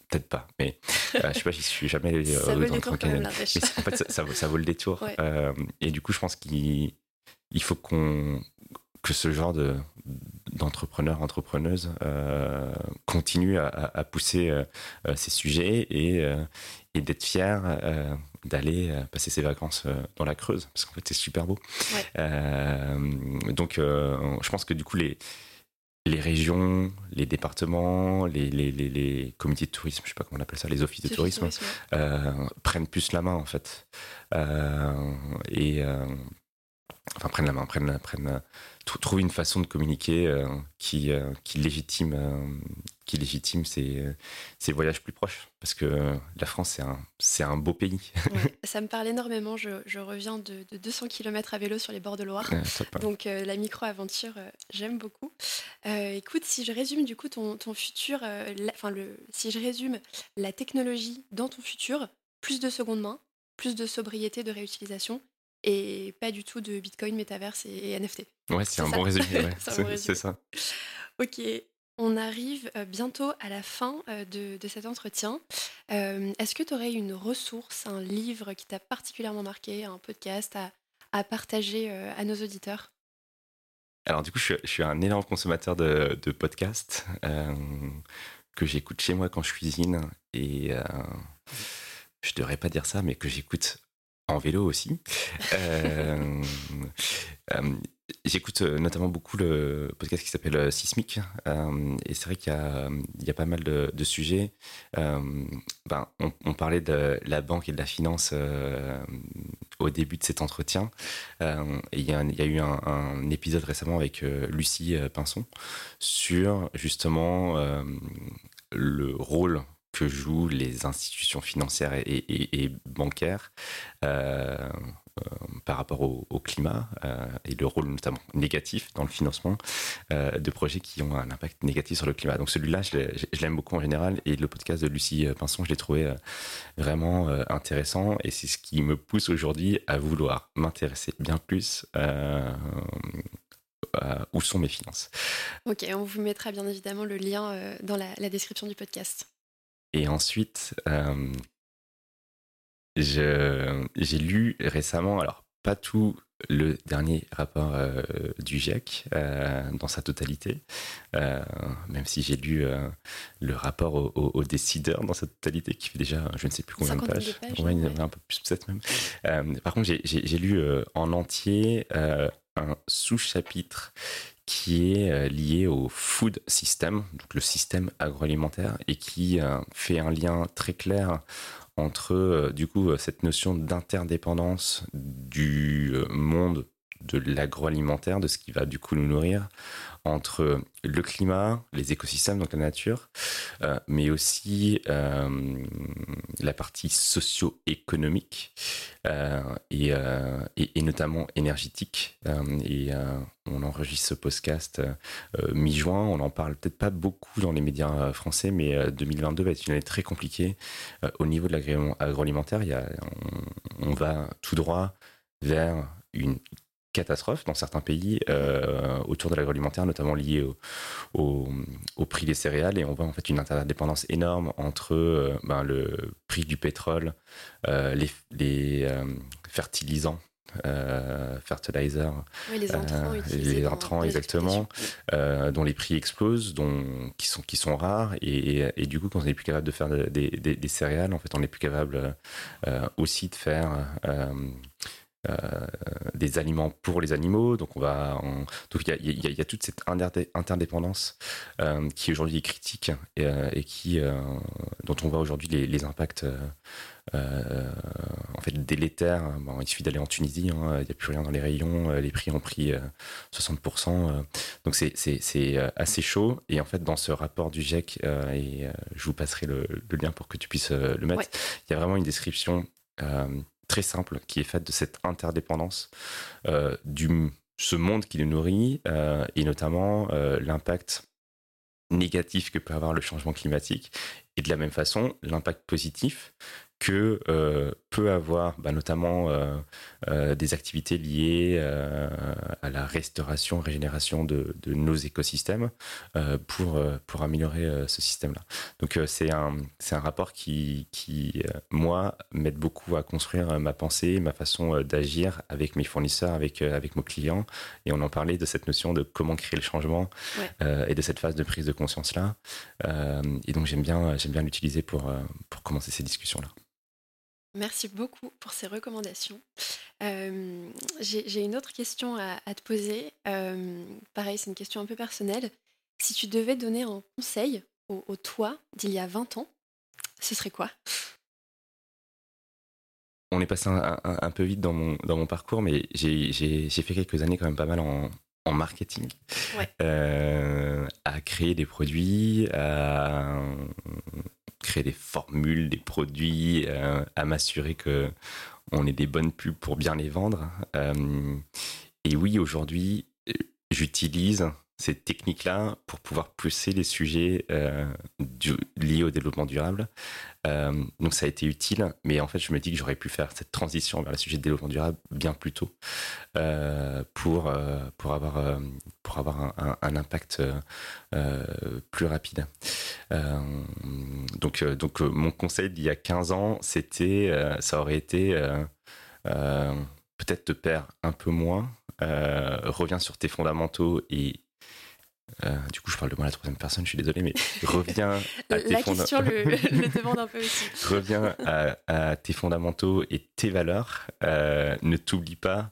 Peut-être pas, mais je sais pas, j'y suis jamais allé dans les grands canyons. en fait, ça, ça, vaut le détour. et du coup, je pense qu'il faut qu'on que ce genre de d'entrepreneurs, entrepreneuses euh, continuent à, pousser euh, euh, ces sujets et, et d'être fiers d'aller passer ses vacances dans la Creuse, parce qu'en fait c'est super beau. donc je pense que du coup les, les régions, les départements, les, les, les, les, comités de tourisme, je sais pas comment on appelle ça, les offices de tourisme, prennent plus la main en fait. et enfin prennent la main, prennent, prennent trouver une façon de communiquer euh, qui, euh, qui légitime, euh, qui légitime ces, ces, voyages plus proches. Parce que la France, c'est un, c'est un beau pays. ça me parle énormément. Je, je reviens de, 200 km à vélo sur les bords de Loire. Donc la micro-aventure, j'aime beaucoup. écoute, si je résume du coup ton, ton futur, enfin le, si je résume la technologie dans ton futur, plus de seconde main, plus de sobriété, de réutilisation, et pas du tout de Bitcoin, Metaverse et, NFT. Ouais, c'est un, bon résumé. c'est ça. Ok, on arrive euh, bientôt à la fin euh, de, de cet entretien. Euh, est-ce que tu aurais une ressource, un livre qui t'a particulièrement marqué, un podcast à, à partager à nos auditeurs? Alors du coup, je, suis un énorme consommateur de, de podcasts que j'écoute chez moi quand je cuisine et je devrais pas dire ça, mais que j'écoute en vélo aussi. Euh, euh, j'écoute euh, notamment beaucoup le podcast qui s'appelle Sismic. et c'est vrai qu'il y, a, pas mal de, sujets. Ben, on, parlait de la banque et de la finance au début de cet entretien. et il y, a eu un, épisode récemment avec Lucie Pinson sur justement le rôle que jouent les institutions financières et, bancaires euh, euh, par rapport au, climat euh, et le rôle notamment négatif dans le financement de projets qui ont un impact négatif sur le climat. Donc celui-là, je l'aime beaucoup en général et le podcast de Lucie Pinson, je l'ai trouvé vraiment intéressant et c'est ce qui me pousse aujourd'hui à vouloir m'intéresser bien plus où sont mes finances. Ok, on vous mettra bien évidemment le lien dans la description du podcast. Et ensuite, euh, j'ai lu récemment, alors pas tout le dernier rapport euh, du GIEC euh, dans sa totalité, même si j'ai lu le rapport aux décideurs dans sa totalité, qui fait déjà je ne sais plus combien de pages, un peu plus peut-être même. par contre, j'ai lu en entier un sous-chapitre qui est euh, lié au food system, donc le système agroalimentaire, et qui euh, fait un lien très clair entre euh, du coup cette notion d'interdépendance du monde de l'agroalimentaire, de ce qui va du coup nous nourrir, entre le climat, les écosystèmes, donc la nature, euh, mais aussi euh, la partie socio-économique euh, et, et, notamment énergétique. et on enregistre ce podcast mi-juin. On n'en parle peut-être pas beaucoup dans les médias français, mais 2022 va être une année très compliquée au niveau de l'agroalimentaire. On va tout droit vers une catastrophe dans certains pays autour de l'agroalimentaire, notamment lié au, prix des céréales. Et on voit en fait une interdépendance énorme entre ben, le prix du pétrole, les, les fertilisants euh, fertilizer, les intrants, euh, les intrants exactement, euh, dont les prix explosent, dont, qui, sont, qui sont rares. Et, et, du coup, quand on n'est plus capable de faire des, des, des, céréales, en fait, on n'est plus capable aussi de faire euh, des aliments pour les animaux. Donc, on va. Donc, il y, a, toute cette interdépendance euh, qui aujourd'hui est critique et, euh, qui, dont on voit aujourd'hui les, impacts. en fait délétères. Bon, il suffit d'aller en Tunisie, hein, il n'y a plus rien dans les rayons, les prix ont pris 60%. donc c'est assez chaud. Et en fait, dans ce rapport du GIEC, et je vous passerai le, lien pour que tu puisses le mettre, il y a vraiment une description très simple qui est faite de cette interdépendance euh, du ce monde qui nous nourrit euh, et notamment euh, l'impact négatif que peut avoir le changement climatique. Et de la même façon l'impact positif que euh, peut avoir bah, notamment euh, euh, des activités liées à la restauration, régénération de, nos écosystèmes pour, pour améliorer ce système-là. Donc c'est un, un rapport qui, qui moi, m'aide beaucoup à construire ma pensée, ma façon d'agir avec mes fournisseurs, avec, avec mes clients. Et on en parlait de cette notion de comment créer le changement et de cette phase de prise de conscience-là. et donc j'aime bien, bien l'utiliser pour, pour commencer ces discussions-là. Merci beaucoup pour ces recommandations. Euh, j'ai une autre question à, te poser. Euh, pareil, c'est une question un peu personnelle. Si tu devais donner un conseil au, toi d'il y a 20 ans, ce serait quoi? On est passé un, peu vite dans mon, dans mon parcours, mais j'ai fait quelques années quand même pas mal en, marketing, euh, à créer des produits, à créer des formules, des produits, euh, à m'assurer que on ait des bonnes pubs pour bien les vendre. Euh, et oui, aujourd'hui, j'utilise ces techniques-là pour pouvoir pousser les sujets euh, liés au développement durable. Euh, donc ça a été utile, mais en fait je me dis que j'aurais pu faire cette transition vers le sujet de développement durable bien plus tôt euh, pour, pour avoir, pour avoir un, impact plus rapide. donc, donc mon conseil d'il y a 15 ans, c'était, ça aurait été peut-être te perds un peu moins, reviens sur tes fondamentaux et euh, du coup, je parle de moi à la troisième personne, je suis désolé, mais reviens à tes La question le, demande un peu aussi. reviens à, tes fondamentaux et tes valeurs. Euh, ne t'oublie pas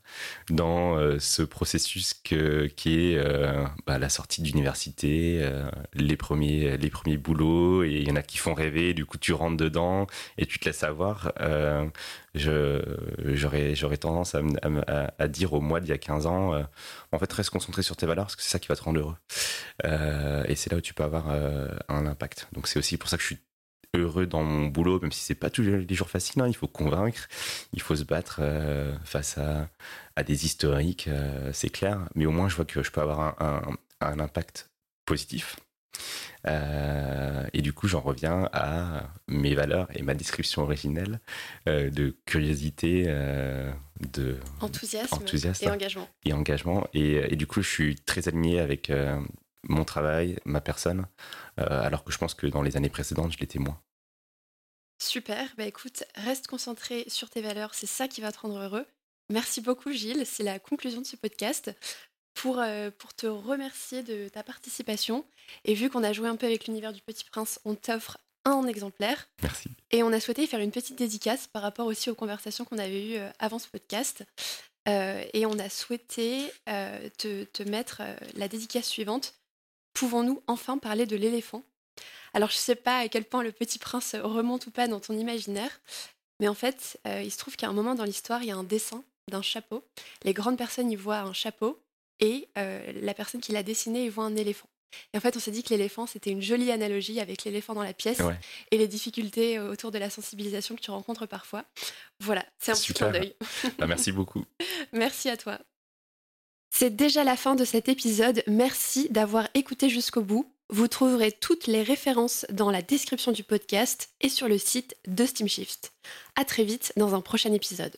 dans euh, ce processus que, qui est bah, la sortie d'université, les, premiers, les premiers boulots, et il y en a qui font rêver, du coup tu rentres dedans et tu te laisses avoir j'aurais tendance à, à, dire au mois d'il y a 15 ans, euh, en fait, reste concentré sur tes valeurs parce que c'est ça qui va te rendre heureux. Euh, et c'est là où tu peux avoir euh, un impact. Donc c'est aussi pour ça que je suis heureux dans mon boulot, même si c'est pas tous les jours facile. Hein. il faut convaincre, il faut se battre face à, à, des historiques, c'est clair. Mais au moins, je vois que je peux avoir un, un impact positif. Euh, et du coup, j'en reviens à mes valeurs et ma description originelle euh, de curiosité, euh, de enthousiasme, et engagement. Et engagement. Et, du coup, je suis très aligné avec mon travail, ma personne, alors que je pense que dans les années précédentes, je l'étais moins. Super. Bah écoute, reste concentré sur tes valeurs. C'est ça qui va te rendre heureux. Merci beaucoup, Gilles. C'est la conclusion de ce podcast pour, euh, pour te remercier de ta participation. Et vu qu'on a joué un peu avec l'univers du Petit Prince, on t'offre un exemplaire. Merci. Et on a souhaité faire une petite dédicace par rapport aussi aux conversations qu'on avait eues euh, avant ce podcast. Euh, et on a souhaité te, te, mettre la dédicace suivante. Pouvons-nous enfin parler de l'éléphant? Alors je ne sais pas à quel point le petit prince remonte ou pas dans ton imaginaire, mais en fait, il se trouve qu'à un moment dans l'histoire, il y a un dessin d'un chapeau. Les grandes personnes y voient un chapeau et euh, la personne qui l'a dessiné il voit un éléphant. Et en fait, on s'est dit que l'éléphant, c'était une jolie analogie avec l'éléphant dans la pièce et les difficultés euh, autour de la sensibilisation que tu rencontres parfois. Voilà, c'est un petit clin d'œil. Bah, merci beaucoup. merci à toi. C'est déjà la fin de cet épisode. Merci d'avoir écouté jusqu'au bout. Vous trouverez toutes les références dans la description du podcast et sur le site de Steamshift. À très vite dans un prochain épisode.